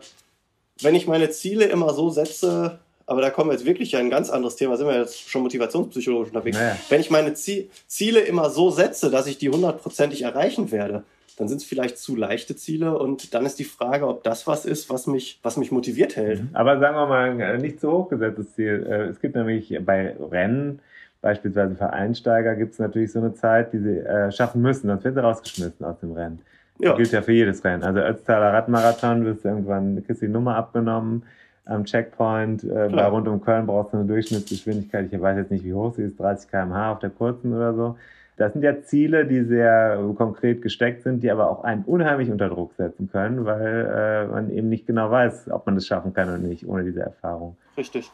wenn ich meine Ziele immer so setze, aber da kommen wir jetzt wirklich ein ganz anderes Thema, sind wir jetzt schon motivationspsychologisch unterwegs. Naja. Wenn ich meine Ziele immer so setze, dass ich die hundertprozentig erreichen werde, dann sind es vielleicht zu leichte Ziele und dann ist die Frage, ob das was ist, was mich, was mich motiviert hält. Mhm. Aber sagen wir mal, ein nicht zu hoch gesetztes Ziel. Äh, es gibt nämlich bei Rennen, beispielsweise für Einsteiger, gibt es natürlich so eine Zeit, die sie äh, schaffen müssen, sonst werden sie rausgeschmissen aus dem Rennen. Ja. Das gilt ja für jedes Rennen. Also Ötztaler Radmarathon wirst du irgendwann, kriegst die Nummer abgenommen, am Checkpoint. Äh, bei rund um Köln brauchst du eine Durchschnittsgeschwindigkeit. Ich weiß jetzt nicht, wie hoch sie ist, 30 km/h auf der kurzen oder so. das sind ja Ziele, die sehr konkret gesteckt sind, die aber auch einen unheimlich unter Druck setzen können, weil äh, man eben nicht genau weiß, ob man das schaffen kann oder nicht, ohne diese Erfahrung. Richtig.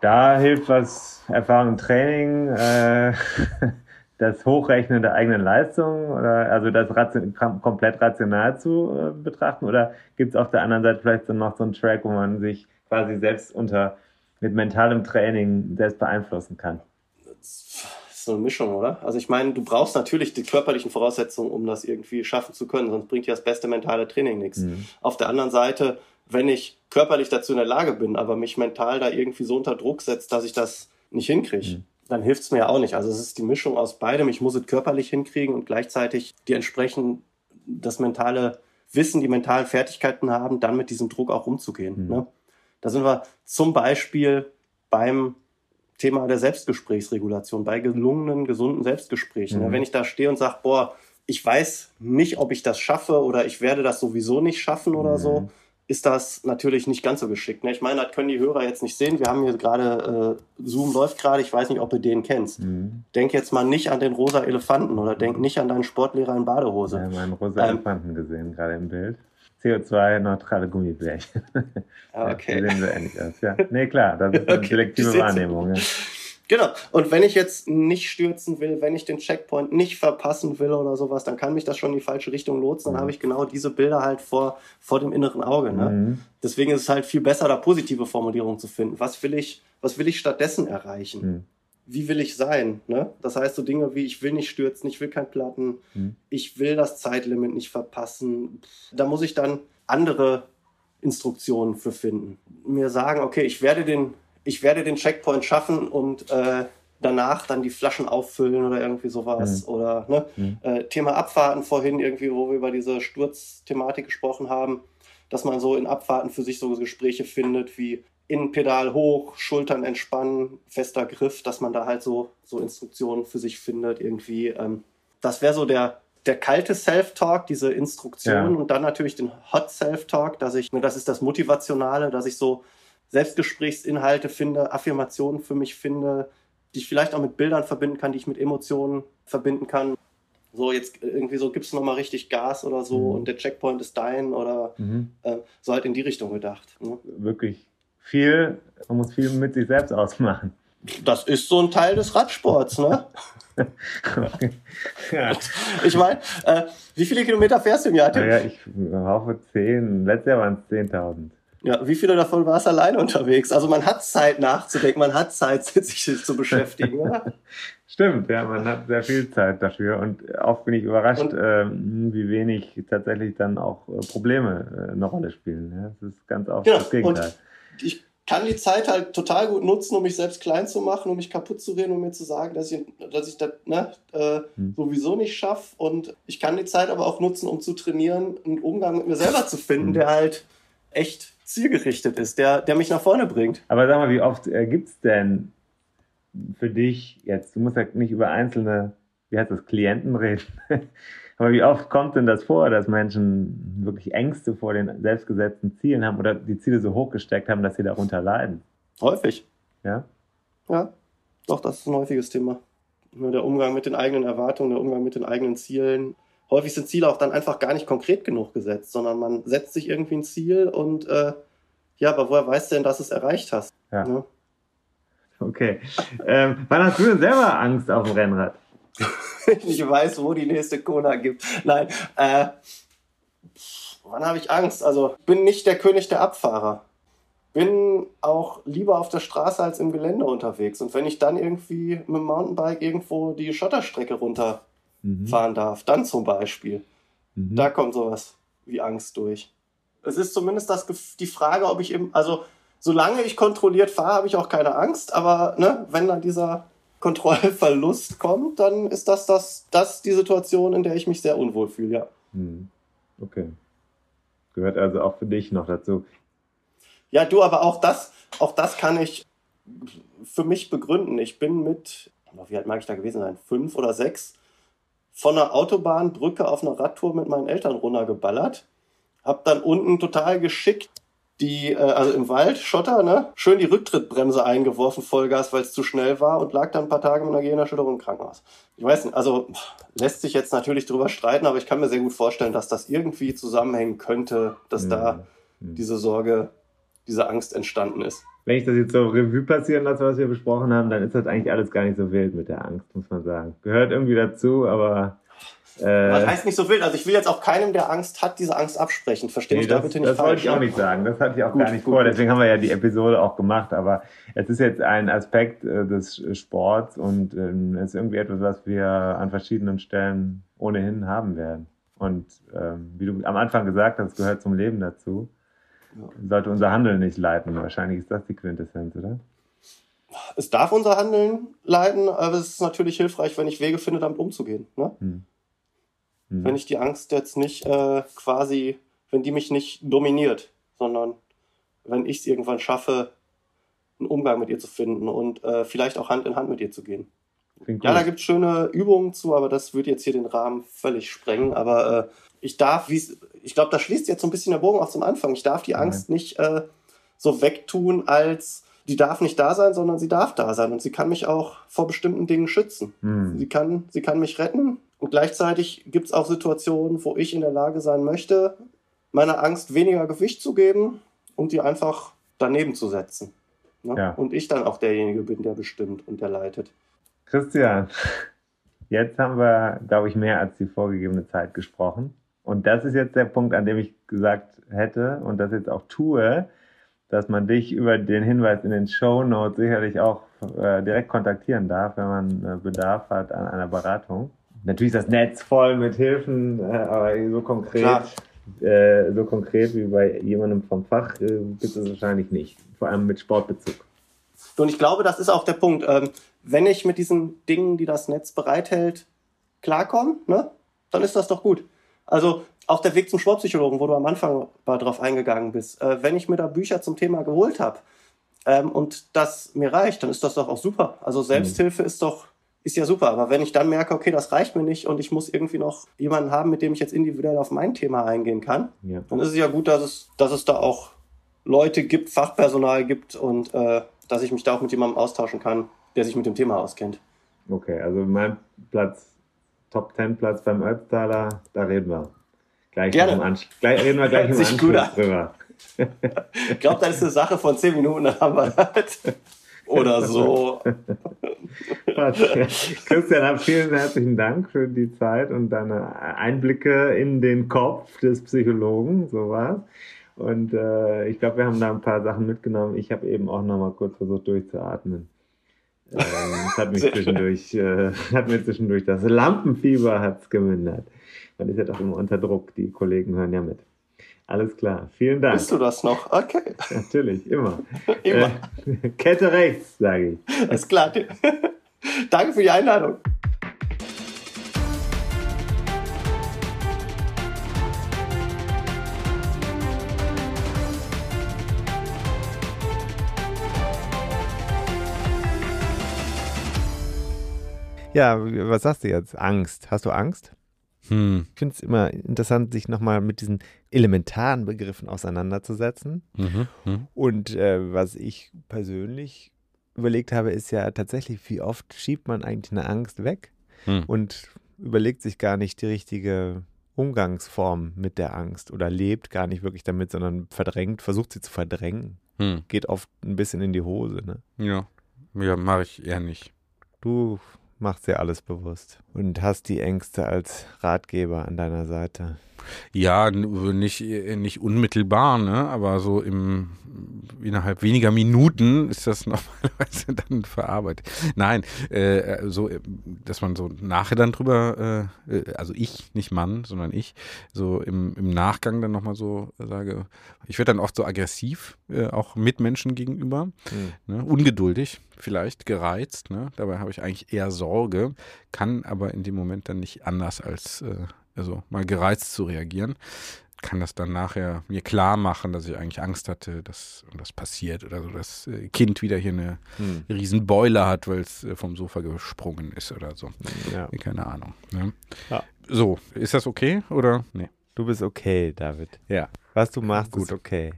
Da hilft was Erfahrung im Training, äh, das Hochrechnen der eigenen Leistung oder also das ration, komplett rational zu äh, betrachten oder gibt es auf der anderen Seite vielleicht dann noch so einen Track, wo man sich quasi selbst unter mit mentalem Training selbst beeinflussen kann? so eine Mischung, oder? Also ich meine, du brauchst natürlich die körperlichen Voraussetzungen, um das irgendwie schaffen zu können, sonst bringt dir das beste mentale Training nichts. Mhm. Auf der anderen Seite, wenn ich körperlich dazu in der Lage bin, aber mich mental da irgendwie so unter Druck setzt, dass ich das nicht hinkriege, mhm. dann hilft es mir ja auch nicht. Also es ist die Mischung aus beidem. Ich muss es körperlich hinkriegen und gleichzeitig die entsprechend das mentale Wissen, die mentalen Fertigkeiten haben, dann mit diesem Druck auch umzugehen. Mhm. Ne? Da sind wir zum Beispiel beim Thema der Selbstgesprächsregulation, bei gelungenen, gesunden Selbstgesprächen. Mhm. Wenn ich da stehe und sage, boah, ich weiß nicht, ob ich das schaffe oder ich werde das sowieso nicht schaffen oder mhm. so, ist das natürlich nicht ganz so geschickt. Ne? Ich meine, das können die Hörer jetzt nicht sehen. Wir haben hier gerade, äh, Zoom läuft gerade, ich weiß nicht, ob du den kennst. Mhm. Denk jetzt mal nicht an den rosa Elefanten oder denk nicht an deinen Sportlehrer in Badehose. Ja, meinen rosa ähm, Elefanten gesehen, gerade im Bild. CO2-neutrale Gummibärchen. Ah, okay. Ja, sehen so ähnlich aus, ja. Nee, klar, das ist eine okay. selektive Wahrnehmung. Ja. Genau. Und wenn ich jetzt nicht stürzen will, wenn ich den Checkpoint nicht verpassen will oder sowas, dann kann mich das schon in die falsche Richtung lotsen. Dann mhm. habe ich genau diese Bilder halt vor, vor dem inneren Auge. Ne? Mhm. Deswegen ist es halt viel besser, da positive Formulierungen zu finden. Was will ich, was will ich stattdessen erreichen? Mhm wie will ich sein? Ne? Das heißt, so Dinge wie, ich will nicht stürzen, ich will kein Platten, mhm. ich will das Zeitlimit nicht verpassen. Da muss ich dann andere Instruktionen für finden. Mir sagen, okay, ich werde den, ich werde den Checkpoint schaffen und äh, danach dann die Flaschen auffüllen oder irgendwie sowas. Mhm. Oder ne? Mhm. Äh, Thema Abfahrten vorhin, irgendwie, wo wir über diese Sturzthematik gesprochen haben, dass man so in Abfahrten für sich so Gespräche findet wie, Innenpedal hoch, Schultern entspannen, fester Griff, dass man da halt so, so Instruktionen für sich findet irgendwie. Ähm, das wäre so der, der kalte Self-Talk, diese Instruktion ja. und dann natürlich den Hot Self-Talk, dass ich, das ist das Motivationale, dass ich so Selbstgesprächsinhalte finde, Affirmationen für mich finde, die ich vielleicht auch mit Bildern verbinden kann, die ich mit Emotionen verbinden kann. So, jetzt irgendwie so, gibst du nochmal richtig Gas oder so mhm. und der Checkpoint ist dein oder mhm. äh, so halt in die Richtung gedacht. Ne? Wirklich viel, man muss viel mit sich selbst ausmachen. Das ist so ein Teil des Radsports, ne? okay. ja. Ich meine, äh, wie viele Kilometer fährst du im Jahr? Ja, ich hoffe 10. Letztes Jahr waren es 10.000. Ja, wie viele davon warst du alleine unterwegs? Also man hat Zeit nachzudenken, man hat Zeit, sich zu beschäftigen, oder? Stimmt, ja, man hat sehr viel Zeit dafür und oft bin ich überrascht, äh, wie wenig tatsächlich dann auch äh, Probleme äh, eine Rolle spielen. Ja, das ist ganz oft genau. das Gegenteil. Und ich kann die Zeit halt total gut nutzen, um mich selbst klein zu machen, um mich kaputt zu reden, um mir zu sagen, dass ich, dass ich das ne, äh, hm. sowieso nicht schaffe. Und ich kann die Zeit aber auch nutzen, um zu trainieren, einen Umgang mit mir selber zu finden, hm. der halt echt zielgerichtet ist, der, der mich nach vorne bringt. Aber sag mal, wie oft äh, gibt es denn für dich jetzt, du musst ja nicht über einzelne, wie heißt das, Klienten reden, Aber wie oft kommt denn das vor, dass Menschen wirklich Ängste vor den selbstgesetzten Zielen haben oder die Ziele so hoch gesteckt haben, dass sie darunter leiden? Häufig. Ja? Ja, doch, das ist ein häufiges Thema. Der Umgang mit den eigenen Erwartungen, der Umgang mit den eigenen Zielen. Häufig sind Ziele auch dann einfach gar nicht konkret genug gesetzt, sondern man setzt sich irgendwie ein Ziel und äh, ja, aber woher weißt du denn, dass du es erreicht hast? Ja. ja? Okay. Ähm, wann hast du denn selber Angst auf dem Rennrad? ich weiß, wo die nächste Kona gibt. Nein, äh, wann habe ich Angst? Also, bin nicht der König der Abfahrer. Bin auch lieber auf der Straße als im Gelände unterwegs. Und wenn ich dann irgendwie mit dem Mountainbike irgendwo die Schotterstrecke runterfahren mhm. darf, dann zum Beispiel, mhm. da kommt sowas wie Angst durch. Es ist zumindest das, die Frage, ob ich eben, also solange ich kontrolliert fahre, habe ich auch keine Angst, aber ne, wenn dann dieser Kontrollverlust kommt, dann ist das, das, das die Situation, in der ich mich sehr unwohl fühle, ja. Hm. Okay. Gehört also auch für dich noch dazu. Ja, du, aber auch das, auch das kann ich für mich begründen. Ich bin mit, wie alt mag ich da gewesen sein, fünf oder sechs, von einer Autobahnbrücke auf einer Radtour mit meinen Eltern runtergeballert. Hab dann unten total geschickt die, äh, also im Wald, Schotter, ne, schön die Rücktrittbremse eingeworfen, Vollgas, weil es zu schnell war und lag dann ein paar Tage mit einer Gehirnerschütterung im Krankenhaus. Ich weiß nicht, also lässt sich jetzt natürlich drüber streiten, aber ich kann mir sehr gut vorstellen, dass das irgendwie zusammenhängen könnte, dass Mhm. da diese Sorge, diese Angst entstanden ist. Wenn ich das jetzt so Revue passieren lasse, was wir besprochen haben, dann ist das eigentlich alles gar nicht so wild mit der Angst, muss man sagen. Gehört irgendwie dazu, aber Was äh, heißt nicht so wild? Also ich will jetzt auch keinem, der Angst hat, diese Angst absprechen. Verstehe nee, mich da das, bitte nicht das wollte falsch. ich auch ne? nicht sagen. Das hatte ich auch Gut, gar nicht gut, vor. gut. Deswegen haben wir ja die Episode auch gemacht. Aber es ist jetzt ein Aspekt äh, des Sports und ähm, es ist irgendwie etwas, was wir an verschiedenen Stellen ohnehin haben werden. Und ähm, wie du am Anfang gesagt hast, gehört zum Leben dazu. Sollte unser Handeln nicht leiten. Wahrscheinlich ist das die Quintessenz, oder? Es darf unser Handeln leiden, aber es ist natürlich hilfreich, wenn ich Wege finde, damit umzugehen. Ne? Hm. Hm. Wenn ich die Angst jetzt nicht äh, quasi, wenn die mich nicht dominiert, sondern wenn ich es irgendwann schaffe, einen Umgang mit ihr zu finden und äh, vielleicht auch Hand in Hand mit ihr zu gehen. Klingt Ja, gut. da gibt es schöne Übungen zu, aber das würde jetzt hier den Rahmen völlig sprengen. Aber äh, ich darf, ich glaube, da schließt jetzt so ein bisschen der Bogen auch zum Anfang. Ich darf die Angst nicht äh, so wegtun, als die darf nicht da sein, sondern sie darf da sein. Und sie kann mich auch vor bestimmten Dingen schützen. Hm. Sie kann, sie kann mich retten. Und gleichzeitig gibt es auch Situationen, wo ich in der Lage sein möchte, meiner Angst weniger Gewicht zu geben und die einfach daneben zu setzen. Ne? Ja. Und ich dann auch derjenige bin, der bestimmt und der leitet. Christian, jetzt haben wir, glaube ich, mehr als die vorgegebene Zeit gesprochen. Und das ist jetzt der Punkt, an dem ich gesagt hätte und das jetzt auch tue, dass man dich über den Hinweis in den Show Notes sicherlich auch äh, direkt kontaktieren darf, wenn man äh, Bedarf hat an einer Beratung. Natürlich ist das Netz voll mit Hilfen, äh, aber so konkret, äh, so konkret wie bei jemandem vom Fach äh, gibt es wahrscheinlich nicht. Vor allem mit Sportbezug. Und ich glaube, das ist auch der Punkt. Ähm, wenn ich mit diesen Dingen, die das Netz bereithält, klarkomme, ne, dann ist das doch gut. Also auch der Weg zum Sportpsychologen, wo du am Anfang mal drauf eingegangen bist. Äh, wenn ich mir da Bücher zum Thema geholt habe ähm, und das mir reicht, dann ist das doch auch super. Also Selbsthilfe ist doch ist ja super. Aber wenn ich dann merke, okay, das reicht mir nicht und ich muss irgendwie noch jemanden haben, mit dem ich jetzt individuell auf mein Thema eingehen kann, Ja. dann ist es ja gut, dass es, dass es da auch Leute gibt, Fachpersonal gibt und äh, dass ich mich da auch mit jemandem austauschen kann, der sich mit dem Thema auskennt. Okay, also mein Platz, Top 10 Platz beim Ötztaler, da reden wir. Gleich, Gerne. Im Ansch gleich reden wir gleich im Anschluss an. drüber. Ich glaube, das ist eine Sache von zehn Minuten, dann haben wir das. Oder so. Christian, vielen herzlichen Dank für die Zeit und deine Einblicke in den Kopf des Psychologen, so war's. Und äh, ich glaube, wir haben da ein paar Sachen mitgenommen. Ich habe eben auch noch mal kurz versucht durchzuatmen. Ähm, hat mich zwischendurch, äh, hat mir zwischendurch das Lampenfieber hat's gemindert. Man ist ja doch immer unter Druck. Die Kollegen hören ja mit. Alles klar. Vielen Dank. Bist du das noch? Okay. Natürlich, immer. Immer. Äh, Kette rechts, sage ich. Ist klar. Danke für die Einladung. Ja, was sagst du jetzt? Angst. Hast du Angst? Hm. Ich finde es immer interessant, sich nochmal mit diesen elementaren Begriffen auseinanderzusetzen. Mhm. Mhm. Und äh, was ich persönlich überlegt habe, ist ja tatsächlich, wie oft schiebt man eigentlich eine Angst weg Hm. und überlegt sich gar nicht die richtige Umgangsform mit der Angst oder lebt gar nicht wirklich damit, sondern verdrängt, versucht sie zu verdrängen. Hm. Geht oft ein bisschen in die Hose. Ne? Ja. Ja, mache ich eher nicht. Du machst dir alles bewusst und hast die Ängste als Ratgeber an deiner Seite. Ja, nicht, nicht unmittelbar, ne? aber so im innerhalb weniger Minuten ist das normalerweise dann verarbeitet. Nein, äh, so, äh, dass man so nachher dann drüber, äh, äh, also ich, nicht Mann, sondern ich, so im, im Nachgang dann nochmal so sage, ich werde dann oft so aggressiv, äh, auch Mitmenschen gegenüber, ne? ungeduldig, vielleicht gereizt. Ne? Dabei habe ich eigentlich eher Sorge, kann aber in dem Moment dann nicht anders als äh, also mal gereizt zu reagieren. Kann das dann nachher mir klar machen, dass ich eigentlich Angst hatte, dass das passiert oder so, das äh, Kind wieder hier eine Hm. riesen Beule hat, weil es äh, vom Sofa gesprungen ist oder so. Ja. Keine Ahnung. Ne? Ja. So, ist das okay oder? Nee. Du bist okay, David. Ja. Was du machst, Gut. ist okay.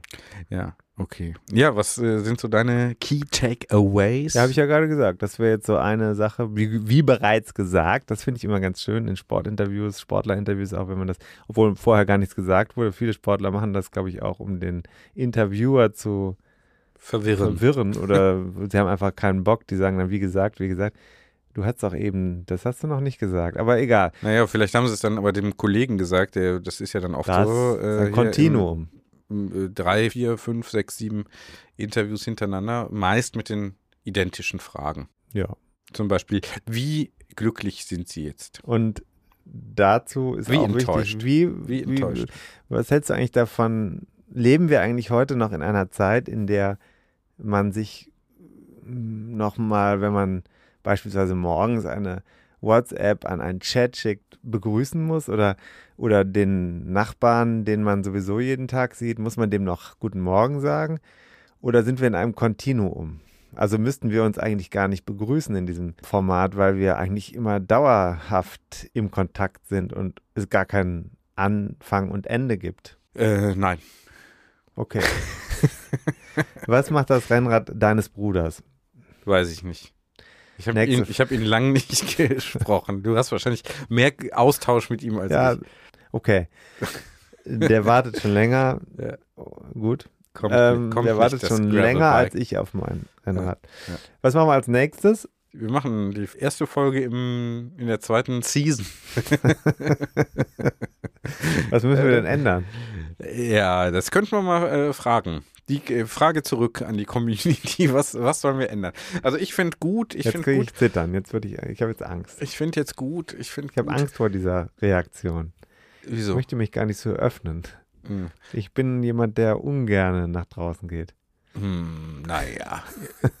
Ja, okay. Ja, was äh, sind so deine Key Takeaways? Ja, habe ich ja gerade gesagt. Das wäre jetzt so eine Sache, wie, wie bereits gesagt. Das finde ich immer ganz schön in Sportinterviews, Sportlerinterviews, auch wenn man das, obwohl vorher gar nichts gesagt wurde. Viele Sportler machen das, glaube ich, auch, um den Interviewer zu verwirren. verwirren oder sie haben einfach keinen Bock. Die sagen dann, wie gesagt, wie gesagt. Du hast doch eben, das hast du noch nicht gesagt, aber egal. Naja, vielleicht haben sie es dann aber dem Kollegen gesagt, der, das ist ja dann oft Das so. äh, ein Kontinuum. im- im, äh, drei, vier, fünf, sechs, sieben Interviews hintereinander, meist mit den identischen Fragen. Ja. Zum Beispiel, wie glücklich sind Sie jetzt? Und dazu ist Wie auch enttäuscht. wichtig, wie, Wie enttäuscht. was hältst du eigentlich davon? Leben wir eigentlich heute noch in einer Zeit, in der man sich nochmal, wenn man beispielsweise morgens eine WhatsApp an einen Chat schickt, begrüßen muss oder, oder den Nachbarn, den man sowieso jeden Tag sieht, muss man dem noch Guten Morgen sagen? Oder sind wir in einem Kontinuum? Also müssten wir uns eigentlich gar nicht begrüßen in diesem Format, weil wir eigentlich immer dauerhaft im Kontakt sind und es gar keinen Anfang und Ende gibt. Äh, nein. Okay. Was macht das Rennrad deines Bruders? Weiß ich nicht. Ich habe ihn, ich hab ihn lang nicht gesprochen. Du hast wahrscheinlich mehr Austausch mit ihm als Ja, ich. okay. Der wartet schon länger. Ja. Gut. Kommt, Ähm, kommt der wartet schon länger als ich auf mein Rennrad. ja. Was machen wir als nächstes? Wir machen die erste Folge im, in der zweiten Season. Was müssen wir denn ändern? Ja, das könnten wir mal äh, fragen. Die äh, Frage zurück an die Community. Was, was sollen wir ändern? Also ich finde gut, ich Jetzt finde kriege gut. ich zittern. Jetzt würde ich, ich habe jetzt Angst. Ich finde jetzt gut. Ich finde Ich habe Angst vor dieser Reaktion. Ich Wieso? möchte mich gar nicht so öffnen. Hm. Ich bin jemand, der ungern nach draußen geht. Hm, naja,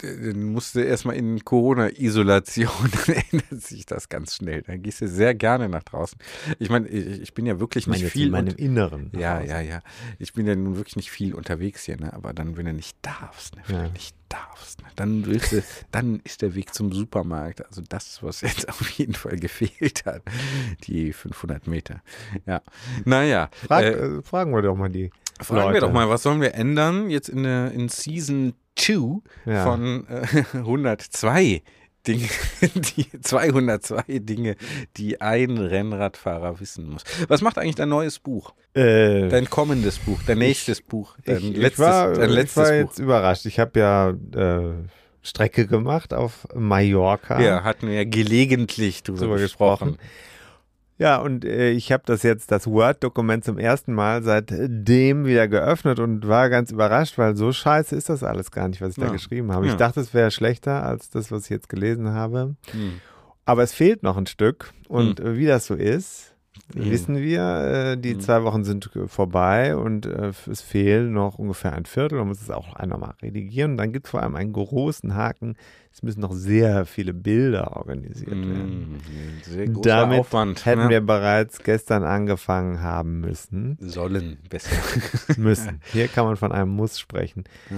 dann musst du erstmal in Corona-Isolation, dann ändert sich das ganz schnell. Dann gehst du sehr gerne nach draußen. Ich meine, ich, bin ja wirklich Ich meine nicht jetzt viel. in meinem Inneren. ja, ja, ja. Ich bin ja nun wirklich nicht viel unterwegs hier, ne? Aber dann, wenn du nicht darfst, ne? Wenn Ja. du nicht darfst, ne? Dann willst du, dann ist der Weg zum Supermarkt. Also das, was jetzt auf jeden Fall gefehlt hat. Die 500 Meter. Ja. Naja. Frag, äh, äh, fragen wir doch mal die. Fragen Leute. wir doch mal, was sollen wir ändern jetzt in, der, in Season 2 Ja. von äh, 102 Dinge, die 202 Dinge, die ein Rennradfahrer wissen muss. Was macht eigentlich dein neues Buch? Äh, Dein kommendes Buch, dein nächstes Buch, dein ich, letztes, ich war, dein ich letztes war Buch. jetzt überrascht. Ich habe ja äh, Strecke gemacht auf Mallorca. Ja, hatten wir ja gelegentlich drüber, drüber gesprochen. gesprochen. Ja, und äh, ich habe das jetzt, das Word-Dokument zum ersten Mal seitdem wieder geöffnet und war ganz überrascht, weil so scheiße ist das alles gar nicht, was ich Ja. da geschrieben habe. Ich Ja. dachte, es wäre schlechter als das, was ich jetzt gelesen habe. Hm. Aber es fehlt noch ein Stück. Und äh, wie das so ist, Mhm. wissen wir, äh, die Mhm. zwei Wochen sind äh, vorbei und äh, es fehlen noch ungefähr ein Viertel. Man muss es auch einmal mal redigieren. Und dann gibt es vor allem einen großen Haken. Es müssen noch sehr viele Bilder organisiert werden. Hm, Sehr großer Damit Aufwand. Hätten ne? wir bereits gestern angefangen haben müssen. Sollen besser. Müssen. Hier kann man von einem Muss sprechen. Ja.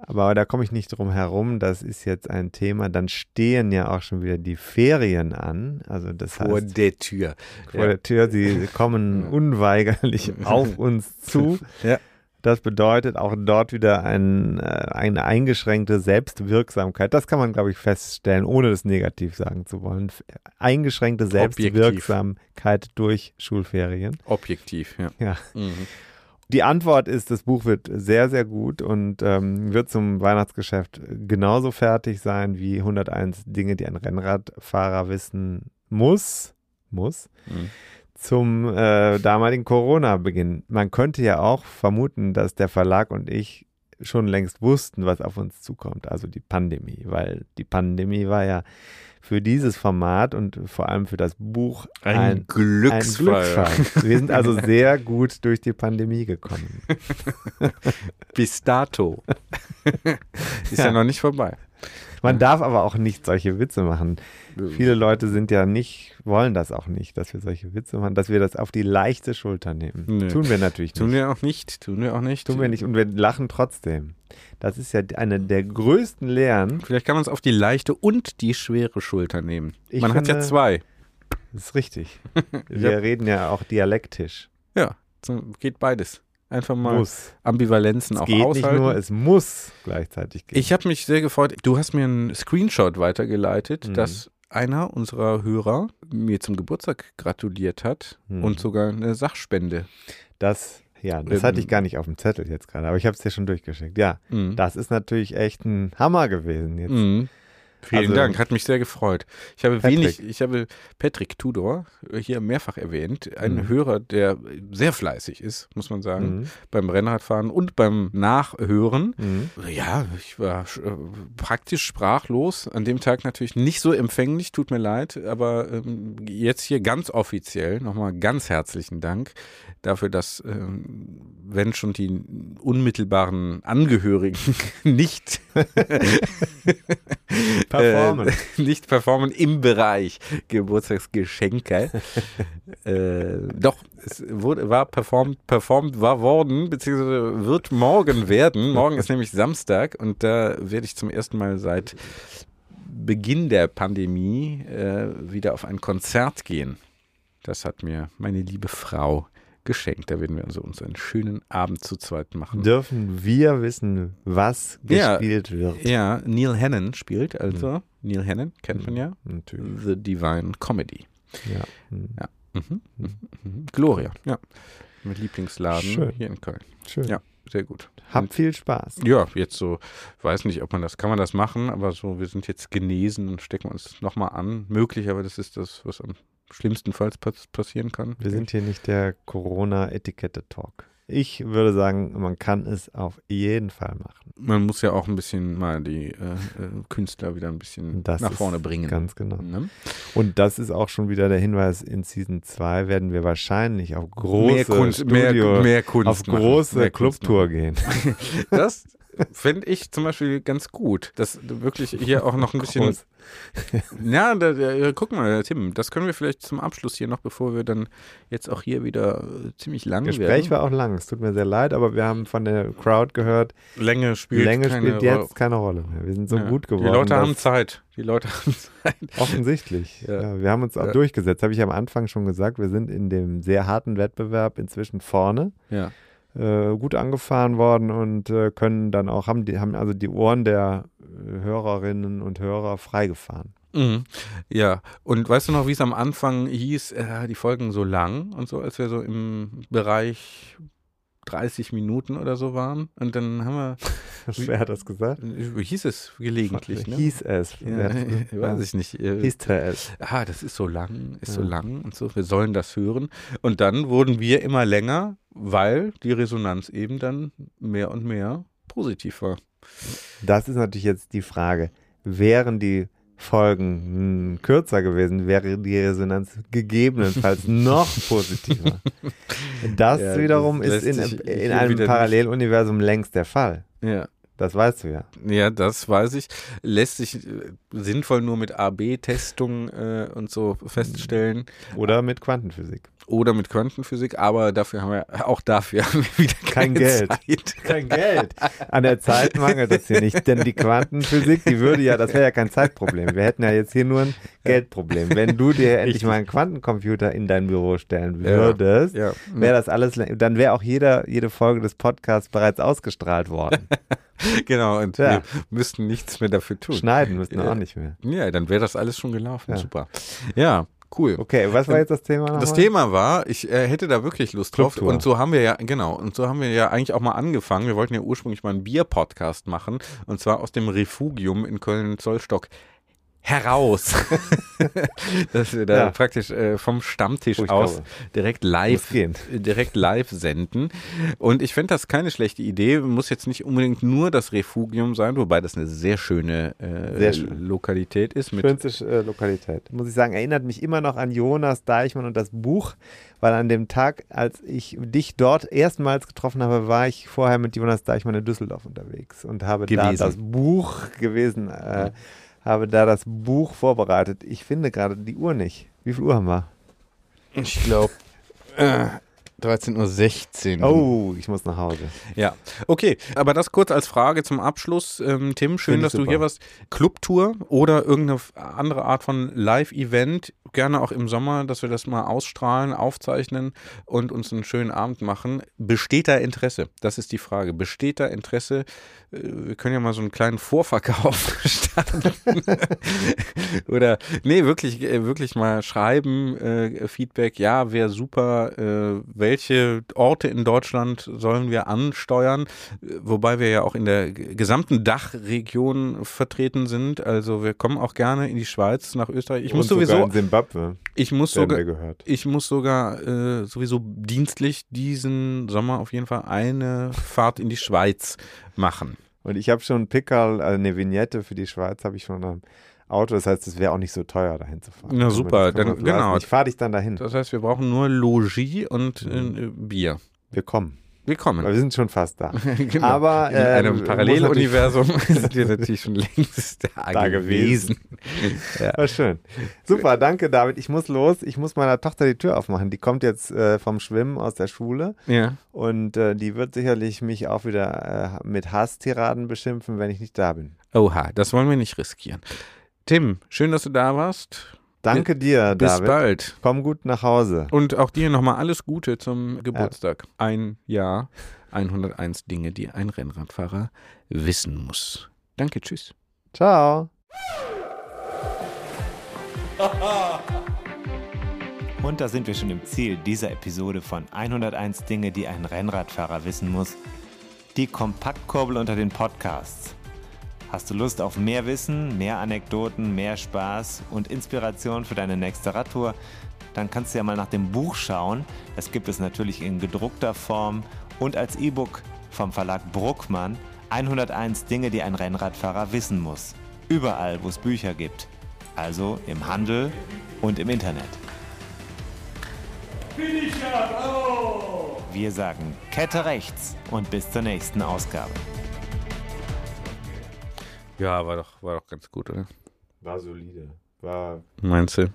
Aber da komme ich nicht drum herum. Das ist jetzt ein Thema. Dann stehen ja auch schon wieder die Ferien an. Also das Vor heißt, der Tür. vor Ja. der Tür, sie kommen unweigerlich auf uns zu. Ja. Das bedeutet auch dort wieder ein, äh, eine eingeschränkte Selbstwirksamkeit. Das kann man, glaube ich, feststellen, ohne das negativ sagen zu wollen. Eingeschränkte Objektiv. Selbstwirksamkeit durch Schulferien. Objektiv, ja. Ja. Mhm. Die Antwort ist, das Buch wird sehr, sehr gut und ähm, wird zum Weihnachtsgeschäft genauso fertig sein wie 101 Dinge, die ein Rennradfahrer wissen muss. Muss. Mhm. Zum äh, damaligen Corona-Beginn. Man könnte ja auch vermuten, dass der Verlag und ich schon längst wussten, was auf uns zukommt, also die Pandemie, weil die Pandemie war ja für dieses Format und vor allem für das Buch Ein, ein Glücksfall. ein Glücksfall. Wir sind also sehr gut durch die Pandemie gekommen. Bis dato. Ist ja. Ja. noch nicht vorbei. Man darf aber auch nicht solche Witze machen. Viele Leute sind ja nicht, wollen das auch nicht, dass wir solche Witze machen, dass wir das auf die leichte Schulter nehmen. Nee. Tun wir natürlich Tun nicht. wir auch nicht. Tun wir auch nicht. Tun wir nicht und wir lachen trotzdem. Das ist ja eine der größten Lehren. Vielleicht kann man es auf die leichte und die schwere Schulter nehmen. Ich man hat ja finde- zwei. Das ist richtig. Wir Ja. reden ja auch dialektisch. Ja, geht beides. Einfach mal Muss. Ambivalenzen Es auch geht aushalten. nicht nur, es muss gleichzeitig gehen. Ich habe mich sehr gefreut. Du hast mir einen Screenshot weitergeleitet, Mhm. dass einer unserer Hörer mir zum Geburtstag gratuliert hat Mhm. und sogar eine Sachspende. das, ja, das Ähm, hatte ich gar nicht auf dem Zettel jetzt gerade, aber ich habe es dir schon durchgeschickt. Ja, Mhm. das ist natürlich echt ein Hammer gewesen jetzt. Vielen Also- Dank, hat mich sehr gefreut. Ich habe Patrick. wenig, ich habe Patrick Tudor hier mehrfach erwähnt, ein Mhm. Hörer, der sehr fleißig ist, muss man sagen, Mhm. beim Rennradfahren und beim Nachhören. Mhm. Ja, ich war äh, praktisch sprachlos. An dem Tag natürlich nicht so empfänglich, tut mir leid, aber ähm, jetzt hier ganz offiziell nochmal ganz herzlichen Dank dafür, dass, ähm, wenn schon die unmittelbaren Angehörigen nicht Performen. äh, nicht performen im Bereich Geburtstagsgeschenke. äh, doch, es wurde, war performt, performt war worden, beziehungsweise wird morgen werden. Morgen ist nämlich Samstag und da werde ich zum ersten Mal seit Beginn der Pandemie äh, wieder auf ein Konzert gehen. Das hat mir meine liebe Frau geschenkt. Da werden wir also uns einen schönen Abend zu zweit machen. Dürfen wir wissen, was Ja. gespielt wird? Ja, Neil Hannon spielt also. Neil Hannon kennt man ja. Natürlich. The Divine Comedy. Ja. Mhm. Ja. Mhm. Mhm. Mhm. Gloria, ja. Mein Lieblingsladen Schön. hier in Köln. Schön. Ja. Sehr gut. Habt viel Spaß. Ja, jetzt so, weiß nicht, ob man das, kann man das machen, aber so, wir sind jetzt genesen und stecken uns nochmal an. Möglich, aber das ist das, was am schlimmstenfalls pass passieren kann. Wir sind hier nicht der Corona-Etikette-Talk. Ich würde sagen, man kann es auf jeden Fall machen. Man muss ja auch ein bisschen mal die äh, äh, Künstler wieder ein bisschen Das nach vorne bringen. Ganz genau. Ne? Und das ist auch schon wieder der Hinweis, in Season 2 werden wir wahrscheinlich auf große mehr Kunst, Studio, mehr, mehr Kunst auf machen, große Clubtour gehen. Das fände ich zum Beispiel ganz gut, dass wirklich hier auch noch ein bisschen. Ja, da, da, guck mal, Tim, das können wir vielleicht zum Abschluss hier noch, bevor wir dann jetzt auch hier wieder äh, ziemlich lang Gespräch werden. war auch lang, es tut mir sehr leid, aber wir haben von der Crowd gehört, Länge spielt Länge keine spielt jetzt keine Rolle mehr. Wir sind so Ja. gut geworden. Die Leute haben Zeit. Die Leute haben Zeit. Offensichtlich. Ja. Ja. wir haben uns auch durchgesetzt, habe ich am Anfang schon gesagt. Wir sind in dem sehr harten Wettbewerb inzwischen vorne. Ja. Äh, gut angefahren worden und äh, können dann auch, haben, die, haben also die Ohren der äh, Hörerinnen und Hörer freigefahren. Mhm. Ja, und weißt du noch, wie es am Anfang hieß, äh, die Folgen so lang und so, als wir so im Bereich 30 Minuten oder so waren? Und dann haben wir, Wer hat das gesagt? hieß es gelegentlich, ne? Hieß es. Ja, weiß ich nicht. Äh, Hieß es. ah, das ist so lang, ist so Ja. lang und so, wir sollen das hören. Und dann wurden wir immer länger, weil die Resonanz eben dann mehr und mehr positiv war. Das ist natürlich jetzt die Frage. Wären die Folgen mh, kürzer gewesen, wäre die Resonanz gegebenenfalls noch positiver. Das Ja, wiederum das ist in, in einem nicht- Paralleluniversum längst der Fall. Ja. Das weißt du ja. Ja, das weiß ich. Lässt sich äh, sinnvoll nur mit AB-Testung äh, und so feststellen Oder mit Quantenphysik. Oder mit Quantenphysik, aber dafür haben wir, auch dafür haben wir wieder Kein Geld. Zeit. Kein Geld. An der Zeit mangelt es hier nicht, denn die Quantenphysik, die würde ja, das wäre ja kein Zeitproblem. Wir hätten ja jetzt hier nur ein Geldproblem. Wenn du dir endlich Richtig. mal einen Quantencomputer in dein Büro stellen Ja. würdest, Ja. wäre das alles, dann wäre auch jeder, jede Folge des Podcasts bereits ausgestrahlt worden. Genau, und Ja. wir müssten nichts mehr dafür tun. Schneiden müssten wir Ja. auch nicht mehr. Ja, dann wäre das alles schon gelaufen. Ja. Super. Ja, cool. Okay, was war jetzt das Thema nochmal? Das Thema war, ich äh, hätte da wirklich Lust drauf. Clubtour. Und so haben wir ja, genau, und so haben wir ja eigentlich auch mal angefangen. Wir wollten ja ursprünglich mal einen Bier-Podcast machen. Und zwar aus dem Refugium in Köln-Zollstock heraus. Dass wir da Ja. praktisch äh, vom Stammtisch Oh, aus glaube, direkt live direkt live senden. Und ich fände das keine schlechte Idee. Muss jetzt nicht unbedingt nur das Refugium sein, wobei das eine sehr schöne äh, Sehr schön. Lokalität ist. Mit Schönste äh, Lokalität. Muss ich sagen, erinnert mich immer noch an Jonas Deichmann und das Buch, weil an dem Tag, als ich dich dort erstmals getroffen habe, war ich vorher mit Jonas Deichmann in Düsseldorf unterwegs und habe Gewesen. da das Buch gewesen, äh, habe da das Buch vorbereitet. Ich finde gerade die Uhr nicht. Wie viel Uhr haben wir? ich glaube, äh, 13.16 Uhr. Oh, ich muss nach Hause. Ja, okay. Aber das kurz als Frage zum Abschluss. Ähm, Tim, schön, dass du super. hier warst. Clubtour oder irgendeine andere Art von Live-Event gerne auch im Sommer, dass wir das mal ausstrahlen, aufzeichnen und uns einen schönen Abend machen. Besteht da Interesse? Das ist die Frage. Besteht da Interesse? Äh, Wir können ja mal so einen kleinen Vorverkauf starten. Oder, nee, wirklich, äh, wirklich mal schreiben, äh, Feedback. Ja, wäre super. Äh, welche Orte in Deutschland sollen wir ansteuern? Wobei wir ja auch in der gesamten Dachregion vertreten sind. Also wir kommen auch gerne in die Schweiz, nach Österreich. Ich muss Und sogar sowieso, in Zimbabwe, ich muss sogar, ich muss sogar äh, sowieso dienstlich diesen Sommer auf jeden Fall eine Fahrt in die Schweiz machen. Und ich habe schon Pickerl, also eine Vignette für die Schweiz habe ich schon am Auto. Das heißt, es wäre auch nicht so teuer, dahin zu fahren. Na, wir super, dann- genau. Ich fahre dich dann dahin. Das heißt, wir brauchen nur Logis und äh, Bier. Wir kommen. Wir kommen. Weil wir sind schon fast da. genau. Aber in ähm, einem muss Paralleluniversum sind wir natürlich schon längst da, Da gewesen. natürlich- War schön. Super, danke David. Ich muss los. Ich muss meiner Tochter die Tür aufmachen. Die kommt jetzt äh, vom Schwimmen aus der Schule Ja. und äh, die wird sicherlich mich auch wieder äh, mit Hasstiraden beschimpfen, wenn ich nicht da bin. Oha, das wollen wir nicht riskieren. Tim, schön, dass du da warst. Danke dir, Bis David. bald. Komm gut nach Hause. Und auch dir nochmal alles Gute zum Geburtstag. Ein Jahr, 101 Dinge, die ein Rennradfahrer wissen muss. Danke, tschüss. Ciao. Und da sind wir schon im Ziel dieser Episode von 101 Dinge, die ein Rennradfahrer wissen muss. Die Kompaktkurbel unter den Podcasts. Hast du Lust auf mehr Wissen, mehr Anekdoten, mehr Spaß und Inspiration für deine nächste Radtour? Dann kannst du ja mal nach dem Buch schauen. Das gibt es natürlich in gedruckter Form und als E-Book vom Verlag Bruckmann. 101 Dinge, die ein Rennradfahrer wissen muss. Überall, wo es Bücher gibt. Also im Handel und im Internet. Wir sagen Kette rechts und bis zur nächsten Ausgabe. Ja, war doch, war doch ganz gut, oder? War solide. War, Meinst du?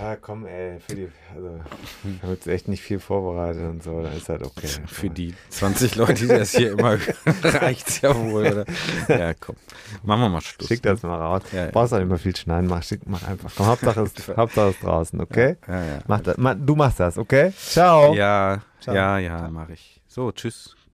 ja, komm, ey, für die, also, wir haben jetzt echt nicht viel vorbereitet und so, dann ist halt okay. Für die 20 Leute, die das hier immer reicht's ja wohl, oder? Ja, komm. Machen wir mal Schluss. Schick das mal raus. Ja, ja. Brauchst auch nicht mehr viel schneiden, mach, schick, mach einfach. Komm, Hauptsache ist, Hauptsache ist draußen, okay? Ja, ja. Mach das, ma, du machst das, okay? Ciao. Ja, Ciao. ja, ja, mache ich. So, tschüss.